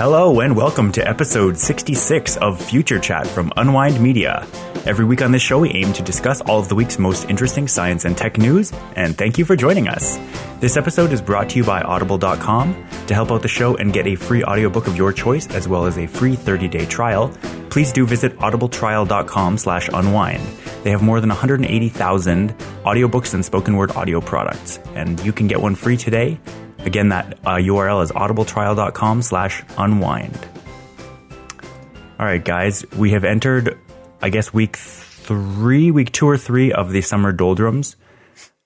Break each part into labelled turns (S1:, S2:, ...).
S1: Hello and welcome to episode 66 of Future Chat from Unwind Media. Every week on this show, we aim to discuss all of the week's most interesting science and tech news, and thank you for joining us. This episode is brought to you by Audible.com. To help out the show and get a free audiobook of your choice, as well as a free 30-day trial, please do visit audibletrial.com slash unwind. They have more than 180,000 audiobooks and spoken word audio products, and you can get one free today. Again, that uh, URL is audibletrial.com slash unwind. All right, guys, we have entered, I guess, week three, week two or three of the summer doldrums.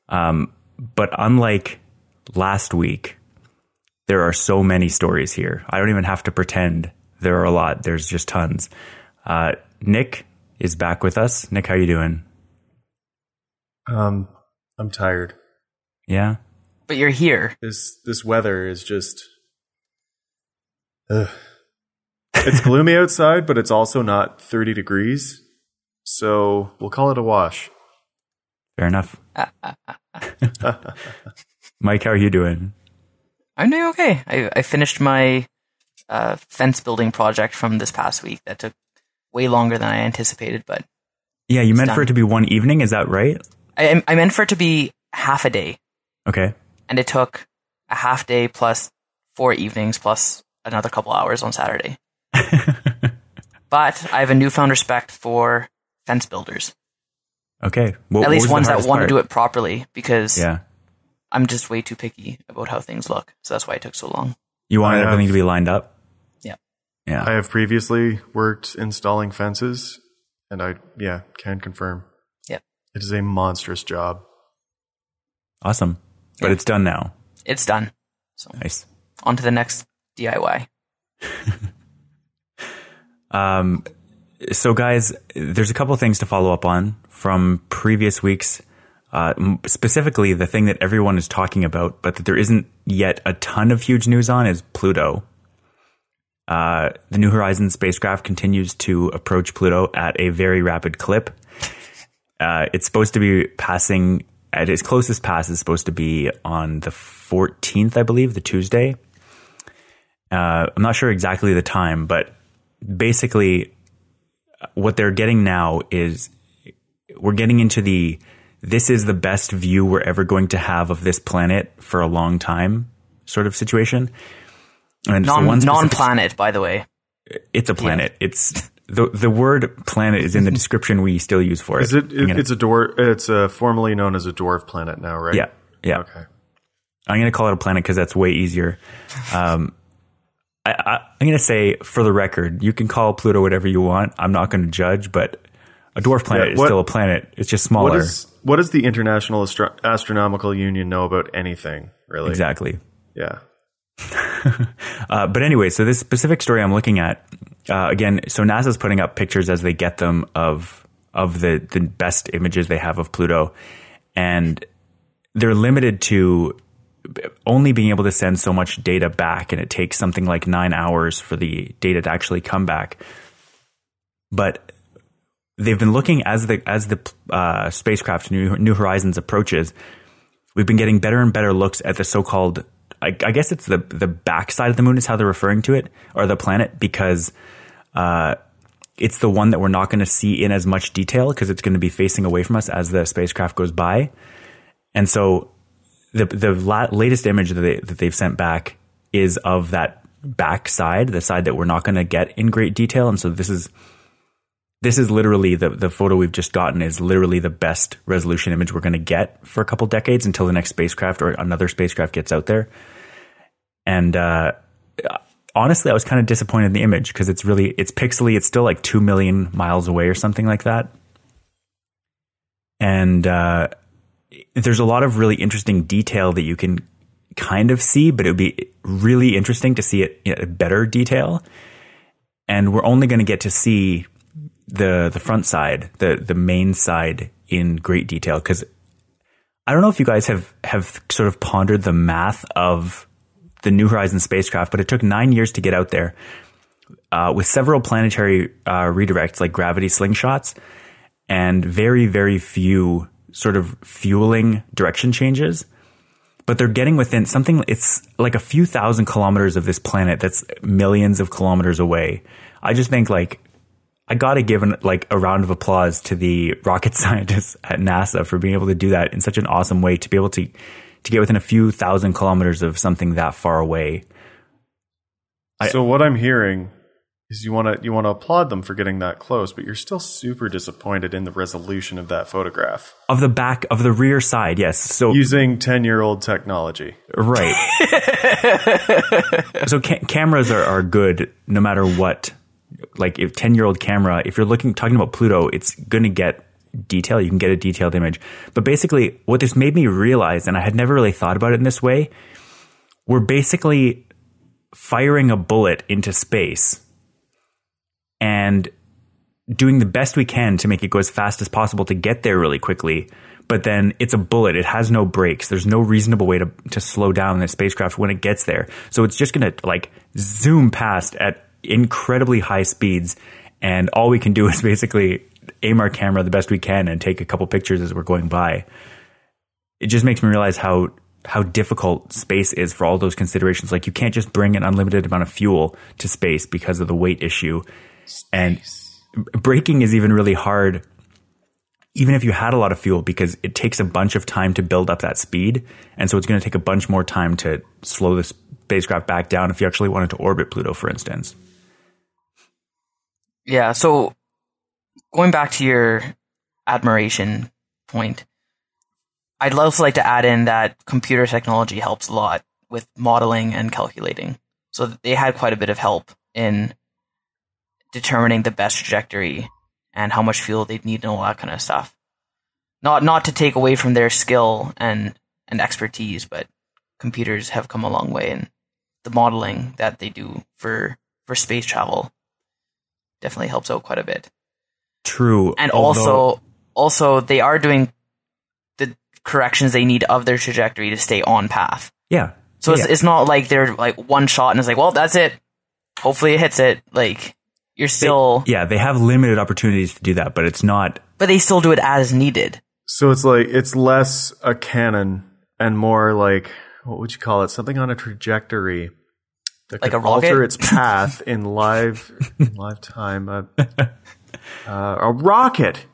S1: Um, but unlike last week, there are so many stories here. I don't even have to pretend there are a lot. There's just tons. Uh, Nick is back with us. Nick, how you doing?
S2: Um, I'm tired.
S1: Yeah.
S3: But you're here.
S2: This this weather is just. Ugh. It's gloomy outside, but it's also not 30 degrees. So we'll call it a wash.
S1: Fair enough. Mike, how are you doing?
S3: I'm doing okay. I, I finished my uh, fence building project from this past week. That took way longer than I anticipated, but
S1: Yeah, you meant
S3: done.
S1: for it to be one evening. Is that right?
S3: I, I meant for it to be half a day,
S1: Okay.
S3: And it took a half day plus four evenings plus another couple hours on Saturday. But I have a newfound respect for fence builders,
S1: okay. What,
S3: at least ones that
S1: hardest
S3: want to do it properly, because
S1: Yeah.
S3: I'm just way too picky about how things look. So that's why it took so long.
S1: You wanted
S2: have-
S1: everything to be lined up?
S3: Yeah.
S1: Yeah.
S2: I have previously worked installing fences, and I, yeah, can confirm.
S3: Yep.
S2: It is a monstrous job.
S1: awesome. But
S3: Yeah.
S1: it's done now.
S3: It's done. So
S1: Nice.
S3: on to the next DIY.
S1: Um, so, guys, there's a couple things to follow up on from previous weeks. Uh, specifically, the thing that everyone is talking about, but that there isn't yet a ton of huge news on, is Pluto. Uh, the New Horizons spacecraft continues to approach Pluto at a very rapid clip. Uh, it's supposed to be passing at its closest pass is supposed to be on the 14th, I believe, the Tuesday. Uh, I'm not sure exactly the time, but basically what they're getting now is we're getting into the this is the best view we're ever going to have of this planet for a long time sort of situation. And
S3: Non non planet, by the way.
S1: It's a planet. It's the the word planet is in the description we still use for it.
S2: Is it?
S1: I'm gonna-
S2: it's a dwarf. It's uh, formerly known as a dwarf planet now, right?
S1: yeah, yeah.
S2: Okay.
S1: I'm going to call it a planet because that's way easier. Um, I, I, I'm going to say, for the record, you can call Pluto whatever you want. I'm not going to judge, but a dwarf planet
S2: Yeah,
S1: is still a planet. It's just smaller.
S2: What is what does the International Astro- Astronomical Union know about anything? Really?
S1: exactly.
S2: Yeah.
S1: Uh, but anyway, so this specific story I'm looking at, uh, again, so NASA's putting up pictures as they get them of of the the best images they have of Pluto, and they're limited to only being able to send so much data back, and it takes something like nine hours for the data to actually come back. But they've been looking as the as the uh, spacecraft New, New Horizons approaches. We've been getting better and better looks at the so-called. I, I guess it's the the backside of the moon is how they're referring to it, or the planet, because uh, it's the one that we're not going to see in as much detail because it's going to be facing away from us as the spacecraft goes by. And so, the the la- latest image that they that they've sent back is of that back side, the side that we're not going to get in great detail. And so this is this is literally the the photo we've just gotten is literally the best resolution image we're going to get for a couple decades until the next spacecraft or another spacecraft gets out there. And uh, honestly, I was kind of disappointed in the image because it's really it's pixely. It's still like two million miles away or something like that. And uh, there's a lot of really interesting detail that you can kind of see, but it would be really interesting to see it in better detail. And we're only going to get to see the the front side, the the main side in great detail because I don't know if you guys have have sort of pondered the math of the New Horizons spacecraft, but it took nine years to get out there uh, with several planetary uh, redirects like gravity slingshots and very very few sort of fueling direction changes. but they're getting within something. It's like a few thousand kilometers of this planet that's millions of kilometers away. I just think like I got to give an, like a round of applause to the rocket scientists at NASA for being able to do that in such an awesome way to be able to to get within a few thousand kilometers of something that far away. I-
S2: so what I'm hearing is you want to you want to applaud them for getting that close, but you're still super disappointed in the resolution of that photograph
S1: Of the back of the rear side, yes. So
S2: using 10 year old technology.
S1: Right. so ca- cameras are, are good no matter what. Like if 10 year old camera, if you're looking, talking about Pluto, it's going to get detail. You can get a detailed image. But basically what this made me realize, and I had never really thought about it in this way, we're basically firing a bullet into space and doing the best we can to make it go as fast as possible to get there really quickly. But then it's a bullet. It has no brakes. There's no reasonable way to, to slow down the spacecraft when it gets there. So it's just going to like zoom past at incredibly high speeds. And all we can do is basically aim our camera the best we can and take a couple pictures as we're going by. It just makes me realize how how difficult space is for all those considerations. Like you can't just bring an unlimited amount of fuel to space because of the weight issue. And braking is even really hard even if you had a lot of fuel because it takes a bunch of time to build up that speed and so it's going to take a bunch more time to slow the spacecraft back down if you actually wanted to orbit pluto for instance
S3: Yeah, so going back to your admiration point, I'd also like to add in that computer technology helps a lot with modeling and calculating. So they had quite a bit of help in determining the best trajectory and how much fuel they'd need and all that kind of stuff. Not not to take away from their skill and and expertise, but computers have come a long way in the modeling that they do for for space travel definitely helps out quite a bit.
S1: True
S3: And
S1: although-
S3: also also they are doing the corrections they need of their trajectory to stay on path.
S1: yeah
S3: So it's,
S1: Yeah.
S3: it's not like they're like one shot and it's like, well, that's it. Hopefully it hits it. Like you're still,
S1: yeah they have limited opportunities to do that but it's not
S3: but they still do it as needed.
S2: So it's like it's less a cannon and more like what would you call it? Something on a trajectory that
S3: Like
S2: could
S3: a rocket?
S2: alter its path in live in live time. Uh, uh, a rocket.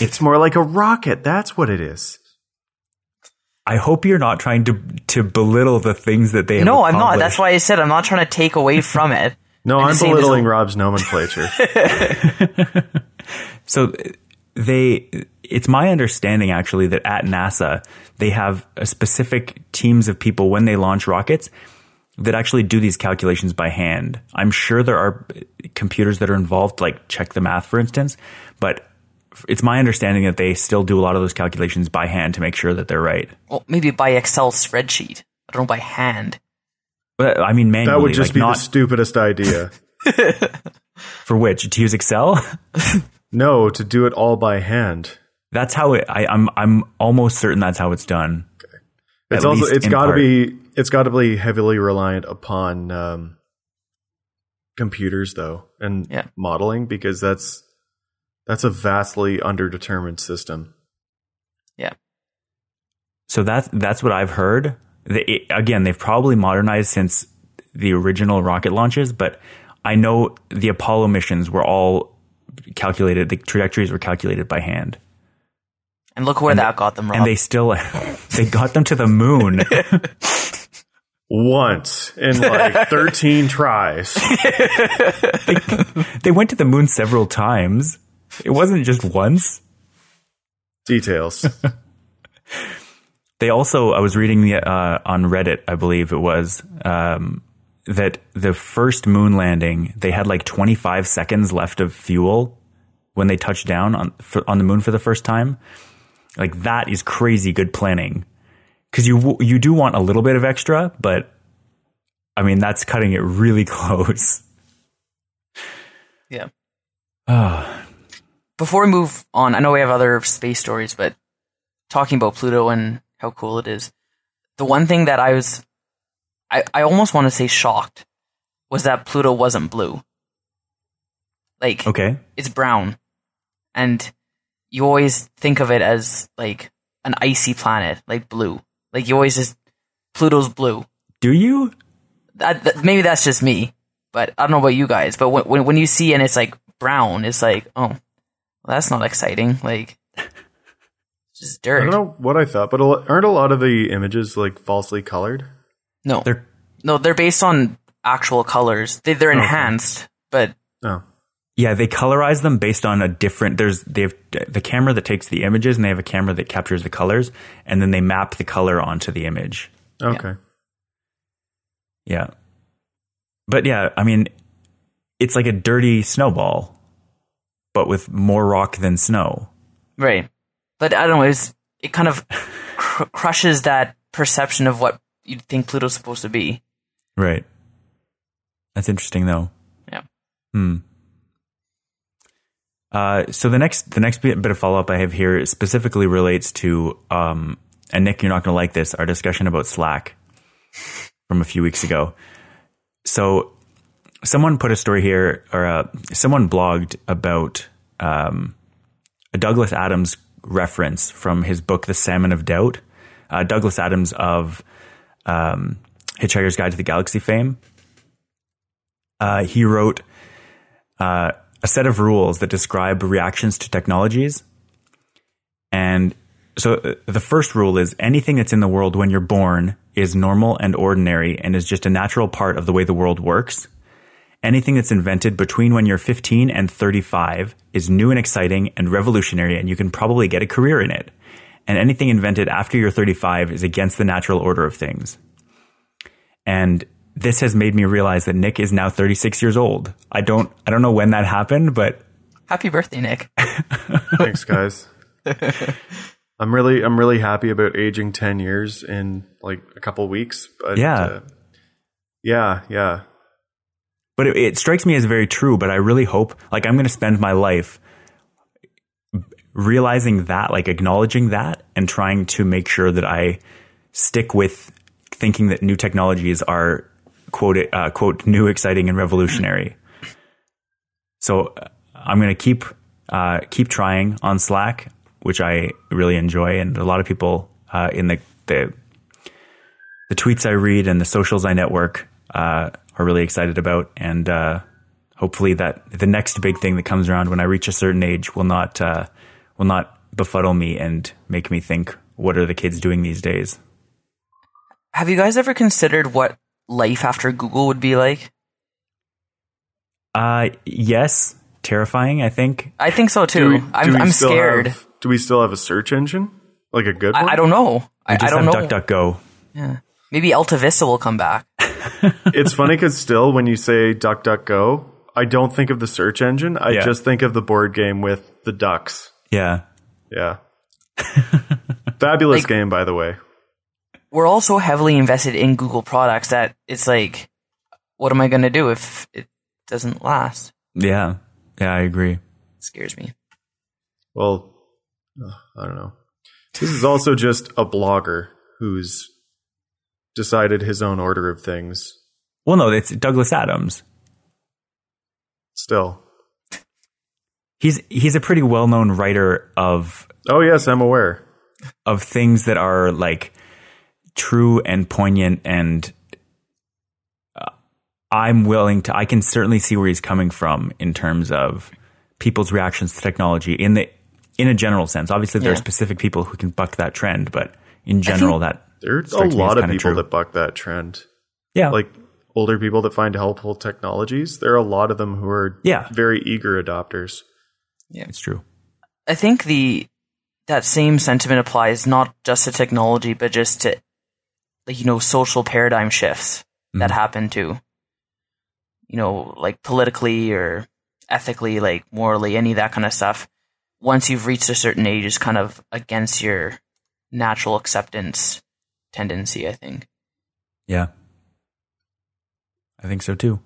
S2: It's more like a rocket. That's what it is.
S1: i hope you're not trying to to belittle the things that they have
S3: No, I'm not. That's why I said I'm not trying to take away from it.
S2: No,
S3: I'm
S2: I'm,
S3: just saying there's
S2: belittling
S3: a-
S2: Rob's nomenclature.
S1: So they, it's my understanding actually that at NASA they have a specific teams of people when they launch rockets that actually do these calculations by hand. I'm sure there are computers that are involved, like check the math, for instance, but it's my understanding that they still do a lot of those calculations by hand to make sure that they're right.
S3: Well, maybe by Excel spreadsheet. I don't know, by hand.
S1: But I mean, manually,
S2: That would just
S1: like
S2: be
S1: not
S2: the stupidest idea.
S1: for which to use Excel.
S2: No, to do it all by hand.
S1: that's how it. I, I'm I'm almost certain that's how it's done. Okay.
S2: It's
S1: At
S2: also
S1: least
S2: it's
S1: in
S2: got to
S1: part.
S2: be it's got to be heavily reliant upon um, computers though and
S3: Yeah.
S2: modeling because that's that's a vastly underdetermined system.
S3: Yeah.
S1: So that's that's what I've heard. They, it- again, they've probably modernized since the original rocket launches, but I know the Apollo missions were all calculated. The trajectories were calculated by hand,
S3: And look where that got them, Rob.
S1: and they still they got them to the moon.
S2: Once in like 13 tries.
S1: they went to the moon several times. It wasn't just once.
S2: Details.
S1: They also, I was reading the, uh, on Reddit, I believe it was, um, that the first moon landing, they had like 25 seconds left of fuel when they touched down on, for, on the moon for the first time. Like that is crazy good planning. Cause you, you do want a little bit of extra, but I mean, that's cutting it really close.
S3: yeah.
S1: Ah,
S3: Before we move on, I know we have other space stories, but talking about Pluto and how cool it is, the one thing that I was, I, I almost want to say shocked, was that Pluto wasn't blue. Like,
S1: okay.
S3: it's brown. And you always think of it as like an icy planet, like blue. Like you always just Pluto's blue.
S1: Do you?
S3: That, that- maybe that's just me, but I don't know about you guys. But when when, when you see and it's like brown, it's like, oh, well, that's not exciting. Like, it's just
S2: dirty.
S3: I
S2: don't know what I thought, but aren't a lot of the images like falsely colored?
S3: No,
S1: They're
S3: no, they're based on actual colors. They, they're enhanced, but
S2: Oh,
S1: yeah, they colorize them based on a different. There's they have the camera that takes the images, and they have a camera that captures the colors, and then they map the color onto the image.
S2: okay.
S1: Yeah, but yeah, I mean, it's like a dirty snowball, but with more rock than snow.
S3: right. But I don't know. It's, it kind of cr- crushes that perception of what you'd think Pluto's supposed to be.
S1: Right. That's interesting, though.
S3: Yeah.
S1: Hmm. Uh, so the next the next bit, of follow up I have here specifically relates to um, and Nick, you're not going to like this. Our discussion about Slack from a few weeks ago. So someone put a story here, or uh, someone blogged about um, a Douglas Adams reference from his book, The Salmon of Doubt. Uh, Douglas Adams of um, Hitchhiker's Guide to the Galaxy fame. Uh, he wrote uh, a set of rules that describe reactions to technologies. And so uh, the first rule is anything that's in the world when you're born is normal and ordinary and is just a natural part of the way the world works. Anything that's invented between when you're 15 and 35 is new and exciting and revolutionary, and you can probably get a career in it. And anything invented after you're 35 is against the natural order of things. And this has made me realize that Nick is now 36 years old. I don't, I don't know when that happened, but
S3: Happy birthday, Nick.
S2: Thanks, guys. I'm really, I'm really happy about aging ten years in like a couple weeks. But
S1: Yeah.
S2: uh, yeah, yeah.
S1: but it, it strikes me as very true. But I really hope, like, I'm going to spend my life realizing that, like, acknowledging that, and trying to make sure that I stick with thinking that new technologies are quote uh, quote new, exciting, and revolutionary. So uh, I'm going to keep uh, keep trying on Slack, which I really enjoy, and a lot of people uh, in the the the tweets I read and the socials I network uh, are really excited about, and uh, hopefully that the next big thing that comes around when I reach a certain age will not will not befuddle me and make me think, what are the kids doing these days?
S3: Have you guys ever considered what life after Google would be like?
S1: Uh, yes, terrifying. I think.
S3: I think so
S2: Do
S3: too.
S2: we- do
S3: I'm,
S2: we
S3: I'm scared.
S2: have- do we still have a search engine? Like a good one?
S3: I, I don't know. I,
S1: We
S3: I
S1: just
S3: don't
S1: have
S3: know.
S1: DuckDuckGo.
S3: Yeah. Maybe Alta Vista will come back.
S2: it's funny because still, when you say DuckDuckGo, I don't think of the search engine. I
S1: Yeah.
S2: just think of the board game with the ducks.
S1: Yeah,
S2: Yeah. Fabulous
S3: Like-
S2: game, by the way.
S3: We're also heavily invested in Google products that it's like, what am I going to do if it doesn't last?
S1: yeah, yeah. I agree.
S3: It scares me.
S2: Well, uh, I don't know. This is also just a blogger who's decided his own order of things.
S1: Well, no, it's Douglas Adams.
S2: Still.
S1: He's he's a pretty well known writer of
S2: Oh, yes, I'm aware.
S1: of things that are like true and poignant and uh, I'm willing to I can certainly see where he's coming from in terms of people's reactions to technology in the in a general sense. Obviously there are specific people who can buck that trend, but in general that
S2: There's a
S1: strikes me as
S2: lot of people
S1: true.
S2: that buck that trend.
S1: yeah.
S2: Like older people that find helpful technologies. There are a lot of them who are
S1: Yeah.
S2: very eager adopters. Yeah.
S1: It's true.
S3: I think the that same sentiment applies not just to technology, but just to like you know social paradigm shifts that happen too. You know, like politically or ethically, like morally, any of that kind of stuff. Once you've reached a certain age, is kind of against your natural acceptance tendency. I think.
S1: Yeah. I think so too.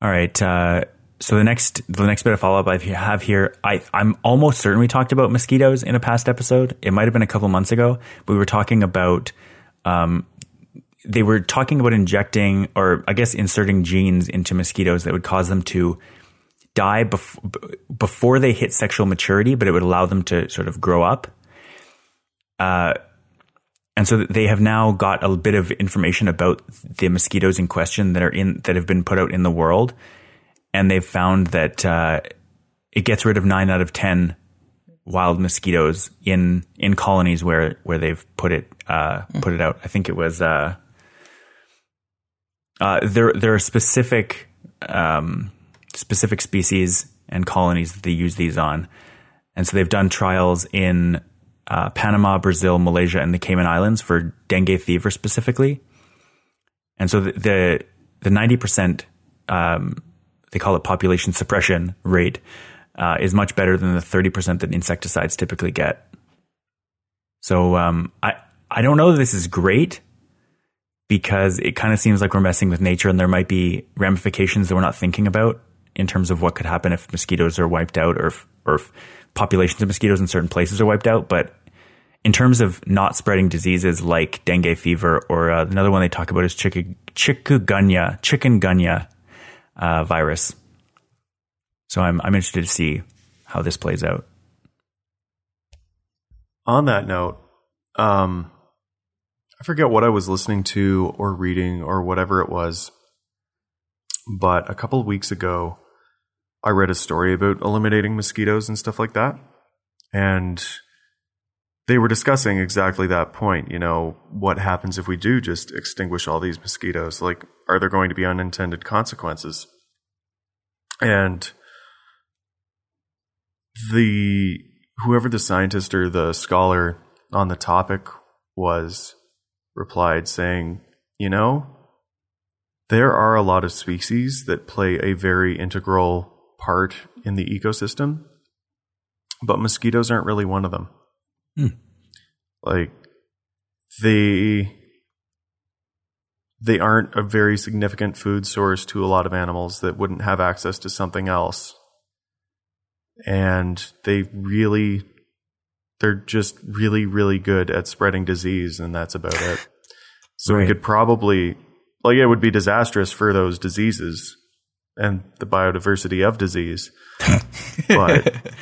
S1: All right. Uh, so the next the next bit of follow up I have here, I I'm almost certain we talked about mosquitoes in a past episode. It might have been a couple months ago. We were talking about um, they were talking about injecting or I guess inserting genes into mosquitoes that would cause them to die bef- before they hit sexual maturity, but it would allow them to sort of grow up. Uh, and so they have now got a bit of information about the mosquitoes in question that are in that have been put out in the world, and they've found that uh, it gets rid of nine out of ten wild mosquitoes in in colonies where where they've put it uh, put it out. I think it was uh, uh, there there are specific um, specific species and colonies that they use these on, and so they've done trials in uh, Panama, Brazil, Malaysia, and the Cayman Islands for dengue fever specifically. And so the the ninety percent um, they call it population suppression rate uh, is much better than the thirty percent that insecticides typically get. So um, I I don't know that this is great because it kind of seems like we're messing with nature, and there might be ramifications that we're not thinking about in terms of what could happen if mosquitoes are wiped out or if, or if populations of mosquitoes in certain places are wiped out. But in terms of not spreading diseases like dengue fever, or uh, another one they talk about is chikungunya, chikungunya uh, virus. So I'm I'm interested to see how this plays out.
S2: On that note, um, I forget what I was listening to or reading or whatever it was, but a couple of weeks ago, I read a story about eliminating mosquitoes and stuff like that. And they were discussing exactly that point. You know, what happens if we do just extinguish all these mosquitoes? Like, are there going to be unintended consequences? And the whoever the scientist or the scholar on the topic was replied saying, you know, there are a lot of species that play a very integral part in the ecosystem, but mosquitoes aren't really one of them.
S1: Hmm.
S2: Like they they aren't a very significant food source to a lot of animals that wouldn't have access to something else. And they really they're just really really good at spreading disease and that's about it. So
S1: Right.
S2: we could probably like it would be disastrous for those diseases and the biodiversity of disease. but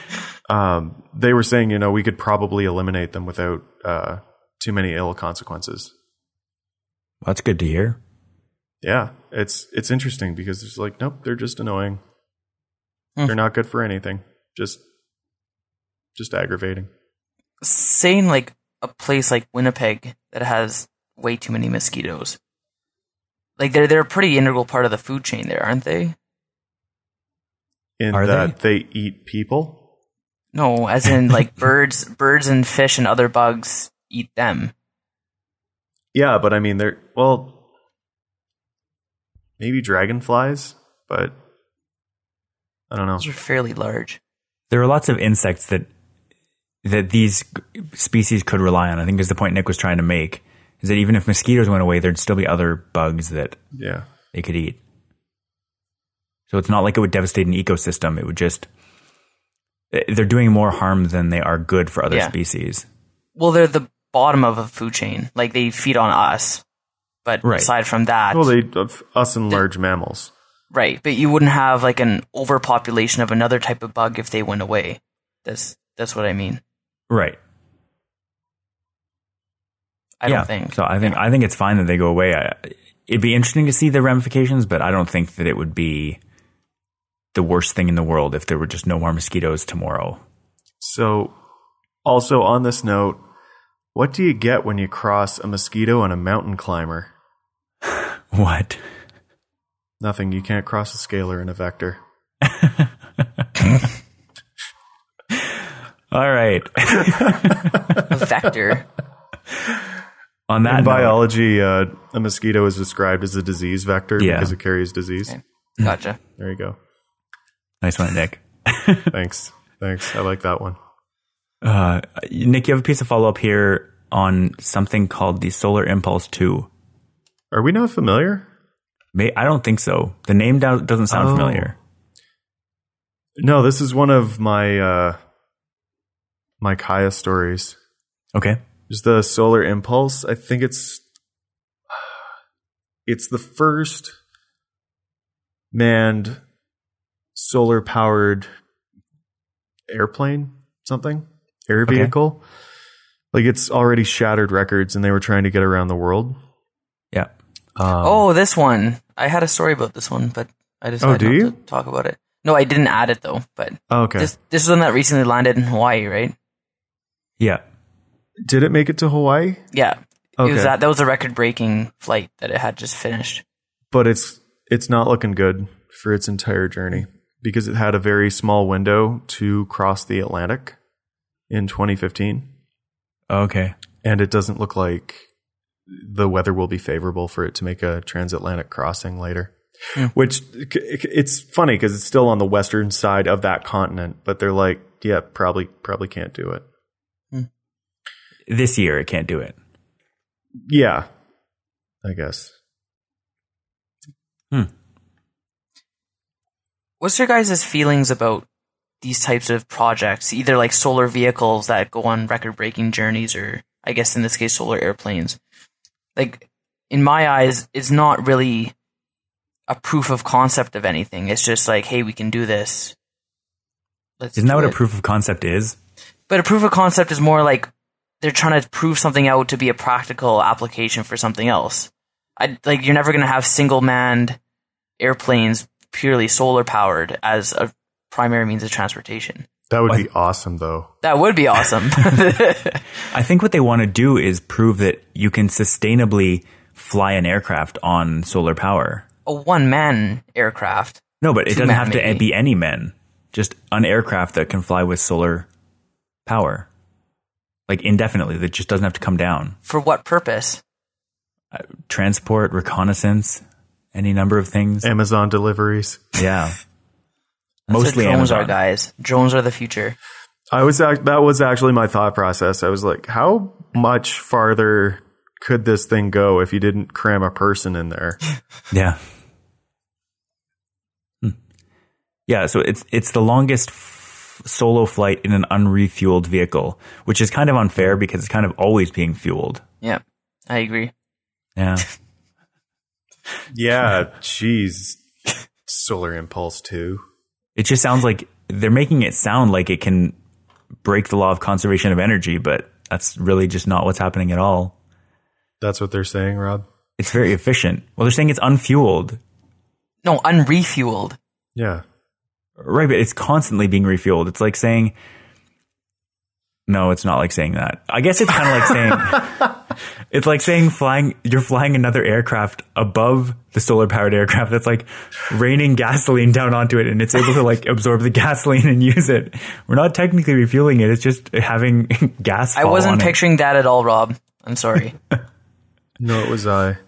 S2: um, they were saying, you know, we could probably eliminate them without uh, too many ill consequences.
S1: That's good to hear.
S2: Yeah, it's it's interesting because it's like, nope, they're just annoying.
S3: Hmm.
S2: They're not good for anything. Just just aggravating.
S3: saying like a place like Winnipeg that has way too many mosquitoes. Like they're they're a pretty integral part of the food chain there, aren't they?
S2: In
S1: Are
S2: that they? eat people.
S3: No, as in like birds birds and fish and other bugs eat them.
S2: Yeah, but I mean, they're well, maybe dragonflies, but I don't know.
S3: Those are fairly large.
S1: There are lots of insects that that these species could rely on. I think is the point Nick was trying to make. Is that even if mosquitoes went away, there'd still be other bugs that
S2: Yeah,
S1: they could eat. So it's not like it would devastate an ecosystem. It would just they're doing more harm than they are good for other
S3: Yeah.
S1: species.
S3: Well, they're the bottom of a food chain. Like they feed on us. But
S1: Right.
S3: aside from that,
S2: well, they of us and large mammals.
S3: right? But you wouldn't have like an overpopulation of another type of bug if they went away. That's that's what I mean.
S1: Right.
S3: I
S1: yeah.
S3: don't think.
S1: So I think I think it's fine that they go away. I, it'd be interesting to see the ramifications, but I don't think that it would be the worst thing in the world if there were just no more mosquitoes tomorrow.
S2: So, also on this note, what do you get when you cross a mosquito and a mountain climber?
S1: What?
S2: Nothing. You can't cross a scalar and a vector.
S1: All right.
S3: a vector.
S1: On that
S2: In
S1: note,
S2: biology, uh, a mosquito is described as a disease vector
S1: Yeah.
S2: because it carries disease.
S3: Okay. Gotcha.
S2: There you go.
S1: Nice one, Nick.
S2: Thanks. Thanks. I like that one.
S1: Uh, Nick, you have a piece of follow up here on something called the Solar Impulse Two.
S2: Are we not familiar?
S1: May, I don't think so. The name do- doesn't sound
S2: Oh.
S1: familiar.
S2: No, this is one of my uh, my Kaya stories.
S1: Okay.
S2: There's the solar impulse. I think it's it's the first manned solar powered airplane, something air
S1: Okay.
S2: vehicle. Like it's already shattered records, and they were trying to get around the world.
S1: Yeah.
S2: Um,
S3: oh, this one. I had a story about this one, but I decided
S2: Oh, do
S3: not
S2: you?
S3: to talk about it. No, I didn't add it though. But
S2: okay.
S3: this this is one that recently landed in Hawaii, right?
S1: Yeah.
S2: Did it make it to Hawaii?
S3: Yeah. It
S2: Okay,
S3: was that that was a record breaking flight that it had just finished.
S2: but it's it's not looking good for its entire journey because it had a very small window to cross the Atlantic in 2015,
S1: Okay.
S2: and it doesn't look like the weather will be favorable for it to make a transatlantic crossing later.
S3: Hmm.
S2: Which it's funny because it's still on the western side of that continent, but they're like, yeah, probably probably can't do it.
S1: This year it can't do it.
S2: Yeah, I guess.
S3: What's your guys' feelings about these types of projects? Either like solar vehicles that go on record breaking journeys or I guess in this case solar airplanes. Like in my eyes, it's not really a proof of concept of anything. It's just like, hey, we can do this. Let's
S1: Isn't that
S3: do
S1: what a proof of concept is?
S3: But a proof of concept is more like they're trying to prove something out to be a practical application for something else. I like you're never going to have single manned airplanes purely solar powered as a primary means of transportation.
S2: That would
S1: What?
S2: be awesome, though.
S3: That would be awesome.
S1: I think what they want to do is prove that you can sustainably fly an aircraft on solar power.
S3: a one man aircraft.
S1: No, but it
S3: Two
S1: doesn't
S3: man,
S1: have to be any men. Just an aircraft that can fly with solar power. Like indefinitely, that just doesn't have to come down.
S3: For what purpose?
S1: Uh, transport, reconnaissance, any number of things.
S2: Amazon deliveries.
S1: Yeah. Mostly
S3: what drones
S1: Amazon.
S3: are, guys. Drones are the future.
S2: I was act- that was actually my thought process. I was like, how much farther could this thing go if you didn't cram a person in there?
S1: Yeah. Hmm. Yeah, so it's it's the longest f- solo flight in an unrefueled vehicle, which is kind of unfair because it's kind of always being fueled.
S3: Yeah, I agree.
S1: Yeah.
S2: yeah, jeez. Solar Impulse 2.
S1: it just sounds like they're making it sound like it can break the law of conservation of energy, but that's really just not what's happening at all.
S2: That's what they're saying, Rob?
S1: It's very efficient. Well, they're saying it's unfueled.
S3: No, unrefueled.
S2: Yeah.
S1: Right, but it's constantly being refueled. It's like saying, no, it's not like saying that. I guess it's kind of like saying, it's like saying flying, you're flying another aircraft above the solar powered aircraft that's like raining gasoline down onto it and it's able to like absorb the gasoline and use it. We're not technically refueling it. It's just having gas.
S3: I wasn't
S1: on it.
S3: picturing that at all, Rob. I'm sorry.
S2: No, it was I.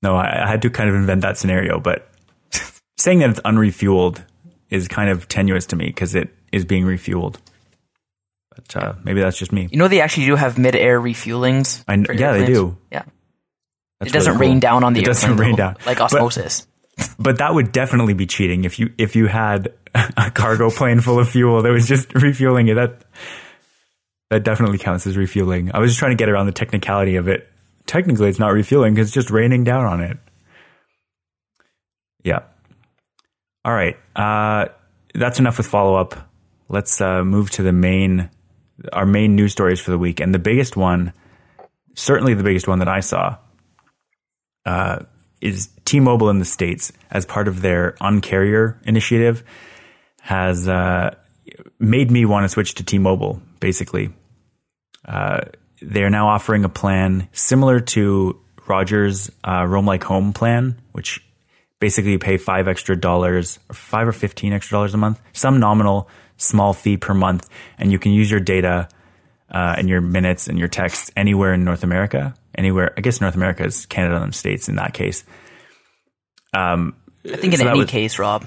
S1: No, I, I had to kind of invent that scenario, but saying that it's unrefueled is kind of tenuous to me because it is being refueled. But uh, maybe that's just me.
S3: you know they actually do have mid-air refuelings.
S1: I kn- yeah, they do.
S3: Yeah,
S1: That's
S3: it doesn't
S1: really cool.
S3: rain down on the
S1: It doesn't rain down
S3: like
S1: But-
S3: osmosis.
S1: But, that would definitely be cheating if you if you had a cargo plane full of fuel that was just refueling it. That that definitely counts as refueling. I was just trying to get around the technicality of it. Technically, it's not refueling because it's just raining down on it. Yeah. All right. Uh, that's enough with follow up. Let's uh, move to the main, our main news stories for the week, and the biggest one, certainly the biggest one that I saw, uh, is T-Mobile in the states as part of their Uncarrier initiative has uh, made me want to switch to T-Mobile. Basically, uh, they are now offering a plan similar to Rogers' uh, Roam Like Home plan, which basically you pay five extra dollars, or five or fifteen extra dollars a month, some nominal small fee per month, and you can use your data uh, and your minutes and your texts anywhere in North America. Anywhere, I guess North America is Canada and the States in that case. Um,
S3: I think in
S1: so
S3: any
S1: was-
S3: case, Rob.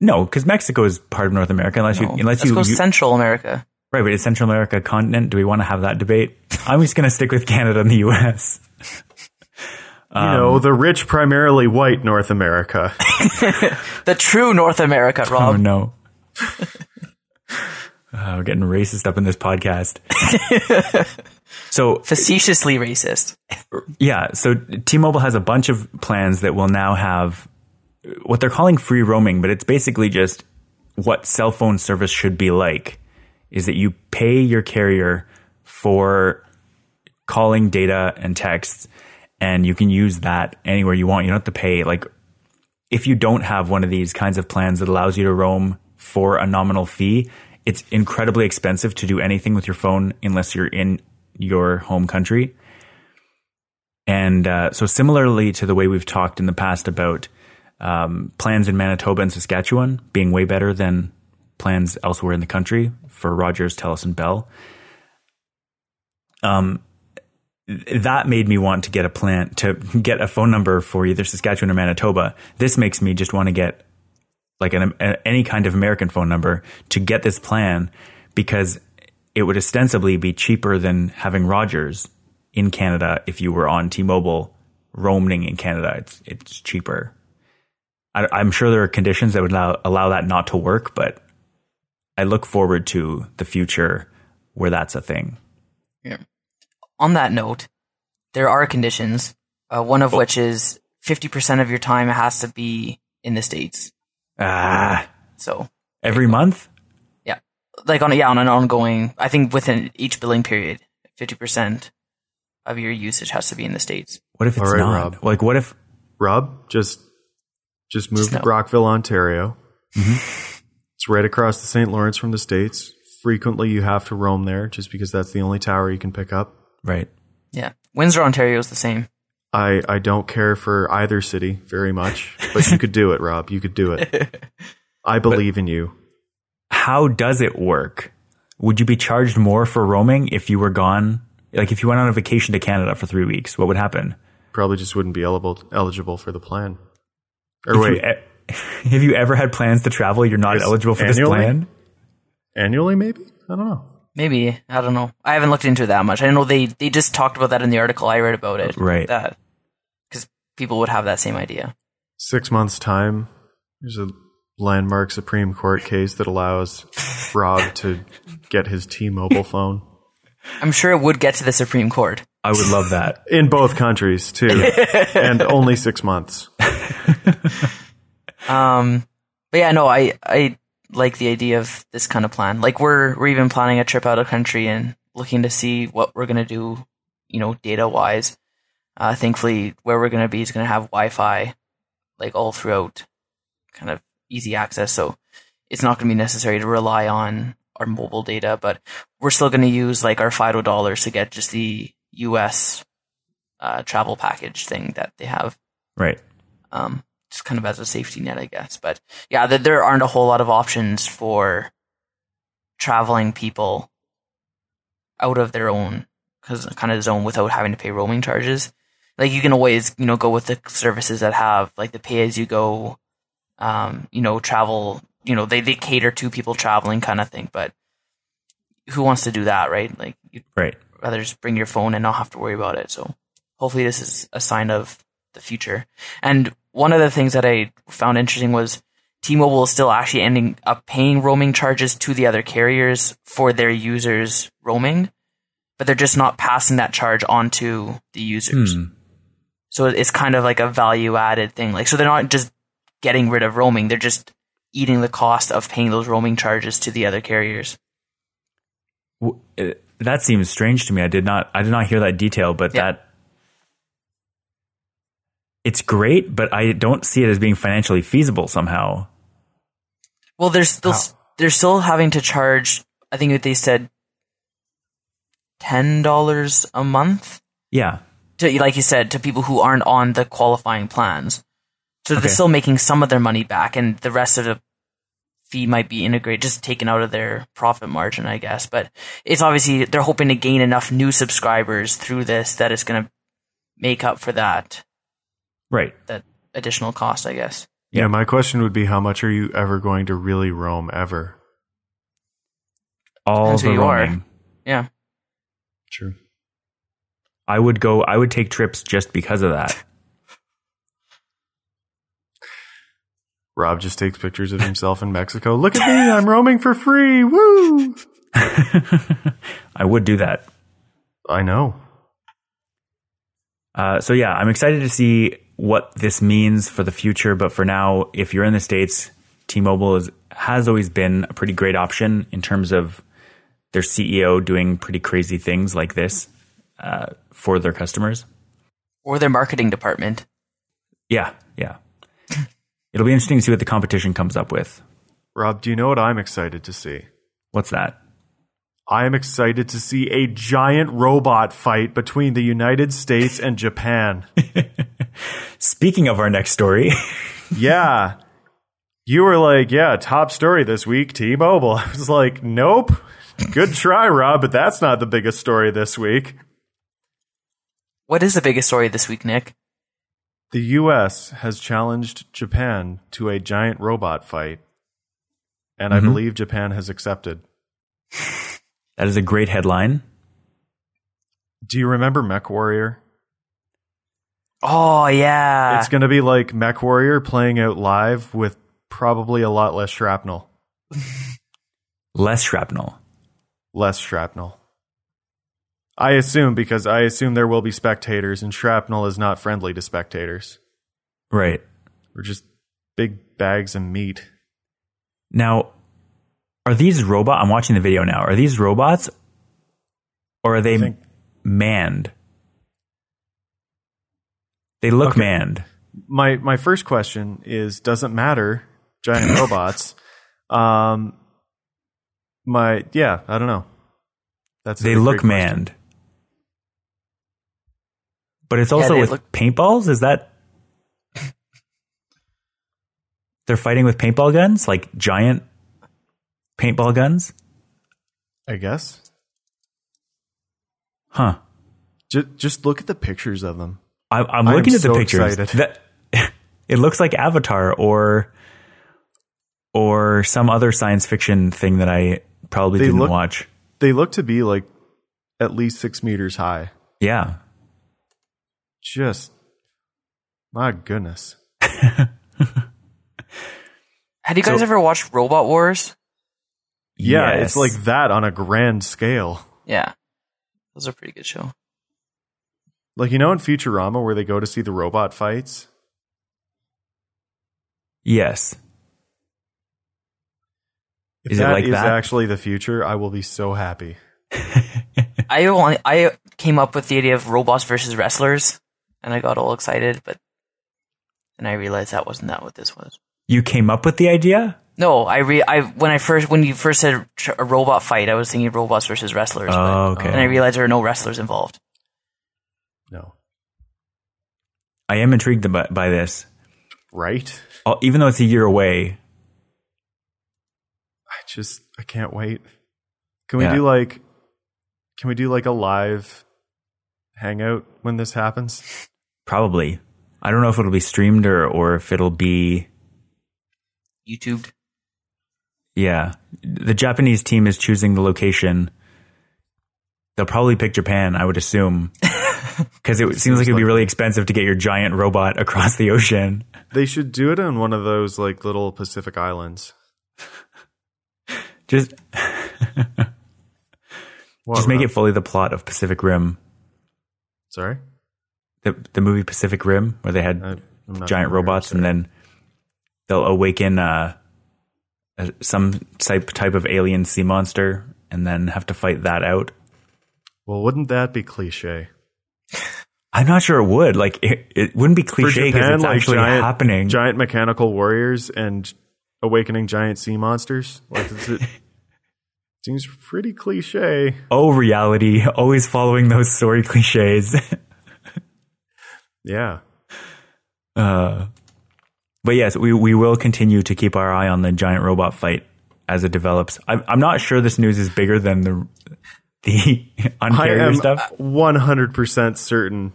S1: no, because Mexico is part of North America, unless you unless
S3: let's
S1: you,
S3: go
S1: you
S3: Central America.
S1: right, but is Central America a continent? Do we want to have that debate? I'm just going to stick with Canada and the U.S.
S2: You know,
S1: Um,
S2: the rich, primarily white North America.
S3: The true North America, Rob.
S1: Oh
S3: Rob.
S1: no. Uh, we're getting racist up in this podcast. so
S3: Facetiously racist.
S1: yeah, so T-Mobile has a bunch of plans that will now have what they're calling free roaming, but it's basically just what cell phone service should be like. Is that you pay your carrier for calling data and texts, and you can use that anywhere you want. You don't have to pay. Like, if you don't have one of these kinds of plans that allows you to roam for a nominal fee, it's incredibly expensive to do anything with your phone unless you're in your home country. And uh, so, similarly to the way we've talked in the past about um, plans in Manitoba and Saskatchewan being way better than plans elsewhere in the country for Rogers, Telus, and Bell, um, that made me want to get a plan to get a phone number for either Saskatchewan or Manitoba. This makes me just want to get like an, any kind of American phone number to get this plan because it would ostensibly be cheaper than having Rogers in Canada if you were on T-Mobile roaming in Canada. It's it's cheaper. I, am sure there are conditions that would allow allow that not to work, but I look forward to the future where that's a thing.
S3: Yeah. On that note, there are conditions. Uh, one of oh. which is 50% of your time has to be in the states.
S1: Ah.
S3: So
S1: every month?
S3: Yeah. Like on a, yeah, on an ongoing I think within each billing period, 50% of your usage has to be in the states.
S1: What if it's right, not? Rob. Like, what if
S2: Rob just just moved just to Brockville, Ontario? Mm-hmm. It's right across the St. Lawrence from the states. Frequently, you have to roam there just because that's the only tower you can pick up.
S1: Right.
S3: Yeah, Windsor, Ontario is the same.
S2: I I don't care for either city very much, but you could do it, Rob. You could do it. I believe but in you.
S1: How does it work? Would you be charged more for roaming if you were gone like if you went on a vacation to Canada for three weeks, what would happen?
S2: Probably just wouldn't be eligible eligible for the plan.
S1: Or if wait, you, have you ever had plans to travel? You're not eligible for annually? this plan.
S2: Annually, maybe. I don't know.
S3: Maybe I don't know. I haven't looked into it that much. I know they they just talked about that in the article I read about it.
S1: Right.
S3: That because people would have that same idea.
S2: Six months time. There's a landmark Supreme Court case that allows Rob to get his T-Mobile phone.
S3: I'm sure it would get to the Supreme Court.
S1: I would love that.
S2: In both countries, too. and only six months.
S3: um, but yeah, no, I, I like the idea of this kind of plan. Like we're, we're even planning a trip out of country and looking to see what we're going to do, you know, data wise. Uh, thankfully, where we're going to be is going to have Wi Fi, like all throughout, kind of easy access. So it's not going to be necessary to rely on our mobile data, but we're still going to use like our Fido dollars to get just the US uh, travel package thing that they have.
S1: Right.
S3: Um, just kind of as a safety net, I guess. But yeah, th- there aren't a whole lot of options for traveling people out of their own kind of zone without having to pay roaming charges. Like you can always, you know, go with the services that have like the pay as you go, um, you know, travel you know they, they cater to people traveling kind of thing but who wants to do that right? Like you'd
S1: right.
S3: rather just bring your phone and not have to worry about it. So hopefully this is a sign of the future. And one of the things that i found interesting was t-mobile is still actually ending up paying roaming charges to the other carriers for their users roaming but they're just not passing that charge on to the users. Hmm. So it's kind of like a value added thing like so they're not just getting rid of roaming they're just eating the cost of paying those roaming charges to the other carriers.
S1: Eh, that seems strange to me. I did not I did not hear that detail, but yeah. that it's great, but I don't see it as being financially feasible somehow.
S3: Well, they're still How? they're still having to charge. I think they said ten dollars a month.
S1: Yeah,
S3: to like you said, to people who aren't on the qualifying plans. So okay. they're still making some of their money back, and the rest of the fee might be integrated, just taken out of their profit margin, I guess. But it's obviously they're hoping to gain enough new subscribers through this that it's going to make up for that.
S1: Right.
S3: That additional cost, I guess.
S2: Yeah. yeah, my question would be how much are you ever going to really roam ever?
S1: All the roaming. Are.
S3: Yeah.
S2: True.
S1: I would go I would take trips just because of that.
S2: Rob just takes pictures of himself in Mexico. Look at me, I'm roaming for free. Woo!
S1: I would do that.
S2: I know.
S1: Uh, so yeah, I'm excited to see what this means for the future. But for now, if you're in the states, T-Mobile is, has always been a pretty great option in terms of their CEO doing pretty crazy things like this uh, for their customers.
S3: Or their marketing department.
S1: Yeah, yeah. It'll be interesting to see what the competition comes up with.
S2: Rob, do you know what I'm excited to see?
S1: What's that?
S2: I am excited to see a giant robot fight between the United States and Japan.
S1: Speaking of our next story,
S2: yeah. You were like, yeah, top story this week, T Mobile. I was like, nope. Good try, Rob, but that's not the biggest story this week.
S3: What is the biggest story this week, Nick?
S2: The US has challenged Japan to a giant robot fight, and I
S1: Mhm.
S2: believe Japan has accepted.
S1: that is a great headline.
S2: Do you remember Mech Warrior?
S3: Oh yeah.
S2: it's going to be like Mech Warrior playing out live with probably a lot less shrapnel.
S1: Less shrapnel.
S2: Less shrapnel. I assume because I assume there will be spectators, and shrapnel is not friendly to spectators.
S1: Right.
S2: We're just big bags of meat.
S1: Now, are these robot? I'm watching the video now. Are these robots, or are they
S2: think-
S1: manned? They look
S2: Okay.
S1: manned.
S2: My my first question is: Doesn't matter, giant robots. Um, my yeah, I don't know. That's
S1: They look
S2: question.
S1: Manned. But it's also
S3: they
S1: with
S3: look-
S1: paintballs. Is that they're fighting with paintball guns, like giant paintball guns?
S2: I guess.
S1: Huh.
S2: Just just look at the pictures of them.
S1: I, I'm
S2: I
S1: looking at the
S2: so
S1: pictures. That it looks like Avatar or or some other science fiction thing that I probably
S2: They
S1: didn't
S2: look-
S1: watch.
S2: They look to be like at least six meters high.
S1: Yeah.
S2: Just my goodness.
S3: Had you guys
S1: So-
S3: ever watched Robot Wars?
S2: Yeah,
S1: Yes.
S2: it's like that on a grand scale.
S3: Yeah. That was a pretty good show.
S2: Like you know in Futurama where they go to see the robot fights?
S1: yes.
S2: If
S1: Is it like
S2: is
S1: that?
S2: actually the future, I will be so happy.
S3: I only, I came up with the idea of robots versus wrestlers, and I got all excited, but then I realized that wasn't that what this was.
S1: You came up with the idea?
S3: No, I re I when I first when you first said a robot fight, I was thinking robots versus wrestlers. but
S1: Oh, okay.
S3: Then I realized there are no wrestlers involved.
S2: No.
S1: I am intrigued by, by this.
S2: Right?
S1: Uh, Even though it's a year away,
S2: I just I can't wait. Can we
S1: Yeah.
S2: do like can we do like a live hangout when this happens?
S1: Probably. I don't know if it'll be streamed or, or if it'll be
S3: YouTube.
S1: Yeah. The Japanese team is choosing the location. They'll probably pick Japan, I would assume. Because it seems like it'd be really expensive to get your giant robot across the ocean.
S2: They should do it on one of those like little Pacific islands.
S1: Just just make it fully the plot of Pacific Rim.
S2: Sorry?
S1: The the movie Pacific Rim, where they had
S2: I-
S1: giant robots and then they'll awaken uh, some type type of alien sea monster and then have to fight that out.
S2: Well, wouldn't that be cliche?
S1: I'm not sure it would. Like it, it wouldn't be cliche because it's
S2: like
S1: actually
S2: giant,
S1: happening.
S2: giant mechanical warriors and awakening giant sea monsters. Like it seems pretty cliche.
S1: oh, reality, always following those story cliches.
S2: Yeah.
S1: uh, but yes, we we will continue to keep our eye on the giant robot fight as it develops. I'm I'm not sure this news is bigger than the the
S2: I
S1: uncarrier
S2: am
S1: stuff.
S2: 100% certain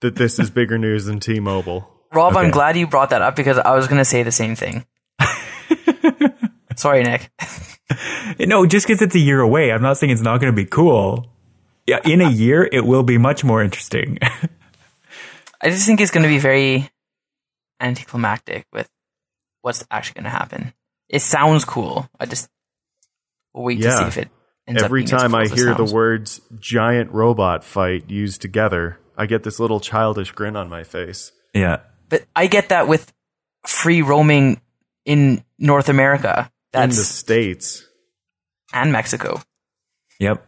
S2: that this is bigger news than T-Mobile.
S3: Rob, I'm glad you brought that up because I was going to say the same thing. Sorry, Nick.
S1: No, just because it's a year away, I'm not saying it's not going to be cool. Yeah, in a year, it will be much more interesting.
S3: I just think it's going to be very anticlimactic with what's actually going to happen. It sounds cool. I just we'll wait to see if it ends
S2: Every
S3: up being as
S2: time
S3: cool
S2: I
S3: as
S2: hear the words giant robot fight used together, I get this little childish grin on my face.
S1: yeah,
S3: But I get that with free roaming in North America.
S2: That's in the States.
S3: and Mexico.
S1: Yep.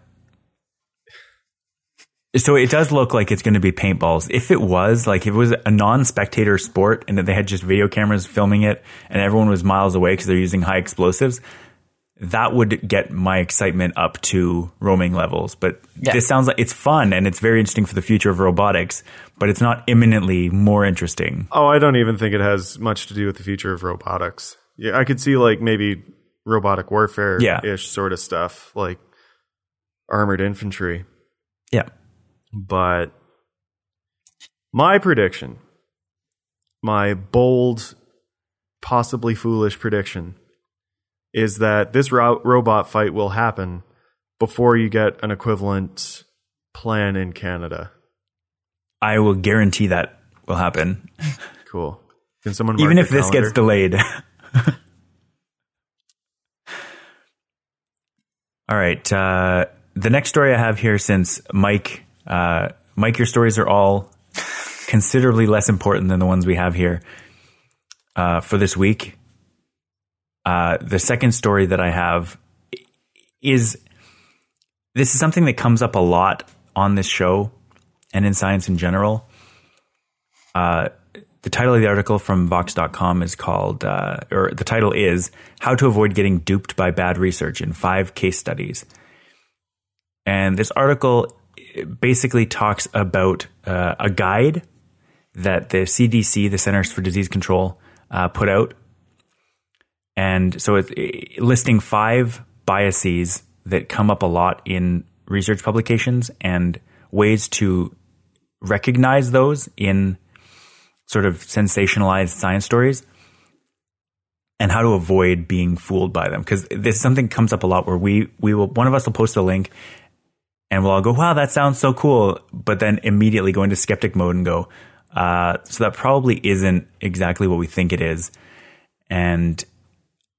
S1: So it does look like it's going to be paintballs. If it was, like, if it was a non-spectator sport and that they had just video cameras filming it and everyone was miles away because they're using high explosives, that would get my excitement up to roaming levels. But
S3: Yeah.
S1: this sounds like it's fun and it's very interesting for the future of robotics, but it's not imminently more interesting.
S2: Oh, I don't even think it has much to do with the future of robotics. Yeah, I could see like maybe robotic warfare
S1: Yeah.
S2: ish sort of stuff, like armored infantry.
S1: Yeah.
S2: But my prediction, my bold, possibly foolish prediction, is that this ro- robot fight will happen before you get an equivalent plan in Canada.
S1: I will guarantee that will happen.
S2: Cool. Can someone
S1: Even if this gets delayed. All right. Uh, the next story I have here, since Mike, uh, Mike, your stories are all considerably less important than the ones we have here uh, for this week. Uh, the second story that I have is this is something that comes up a lot on this show and in science in general. Uh, the title of the article from Vox.com is called, uh, or the title is How to Avoid Getting Duped by Bad Research in Five Case Studies. And this article basically talks about uh, a guide that the CDC, the Centers for Disease Control, uh, put out. And so it's listing five biases that come up a lot in research publications and ways to recognize those in sort of sensationalized science stories and how to avoid being fooled by them because this something comes up a lot where we we will one of us will post a link and we'll all go wow that sounds so cool but then immediately go into skeptic mode and go uh, so that probably isn't exactly what we think it is and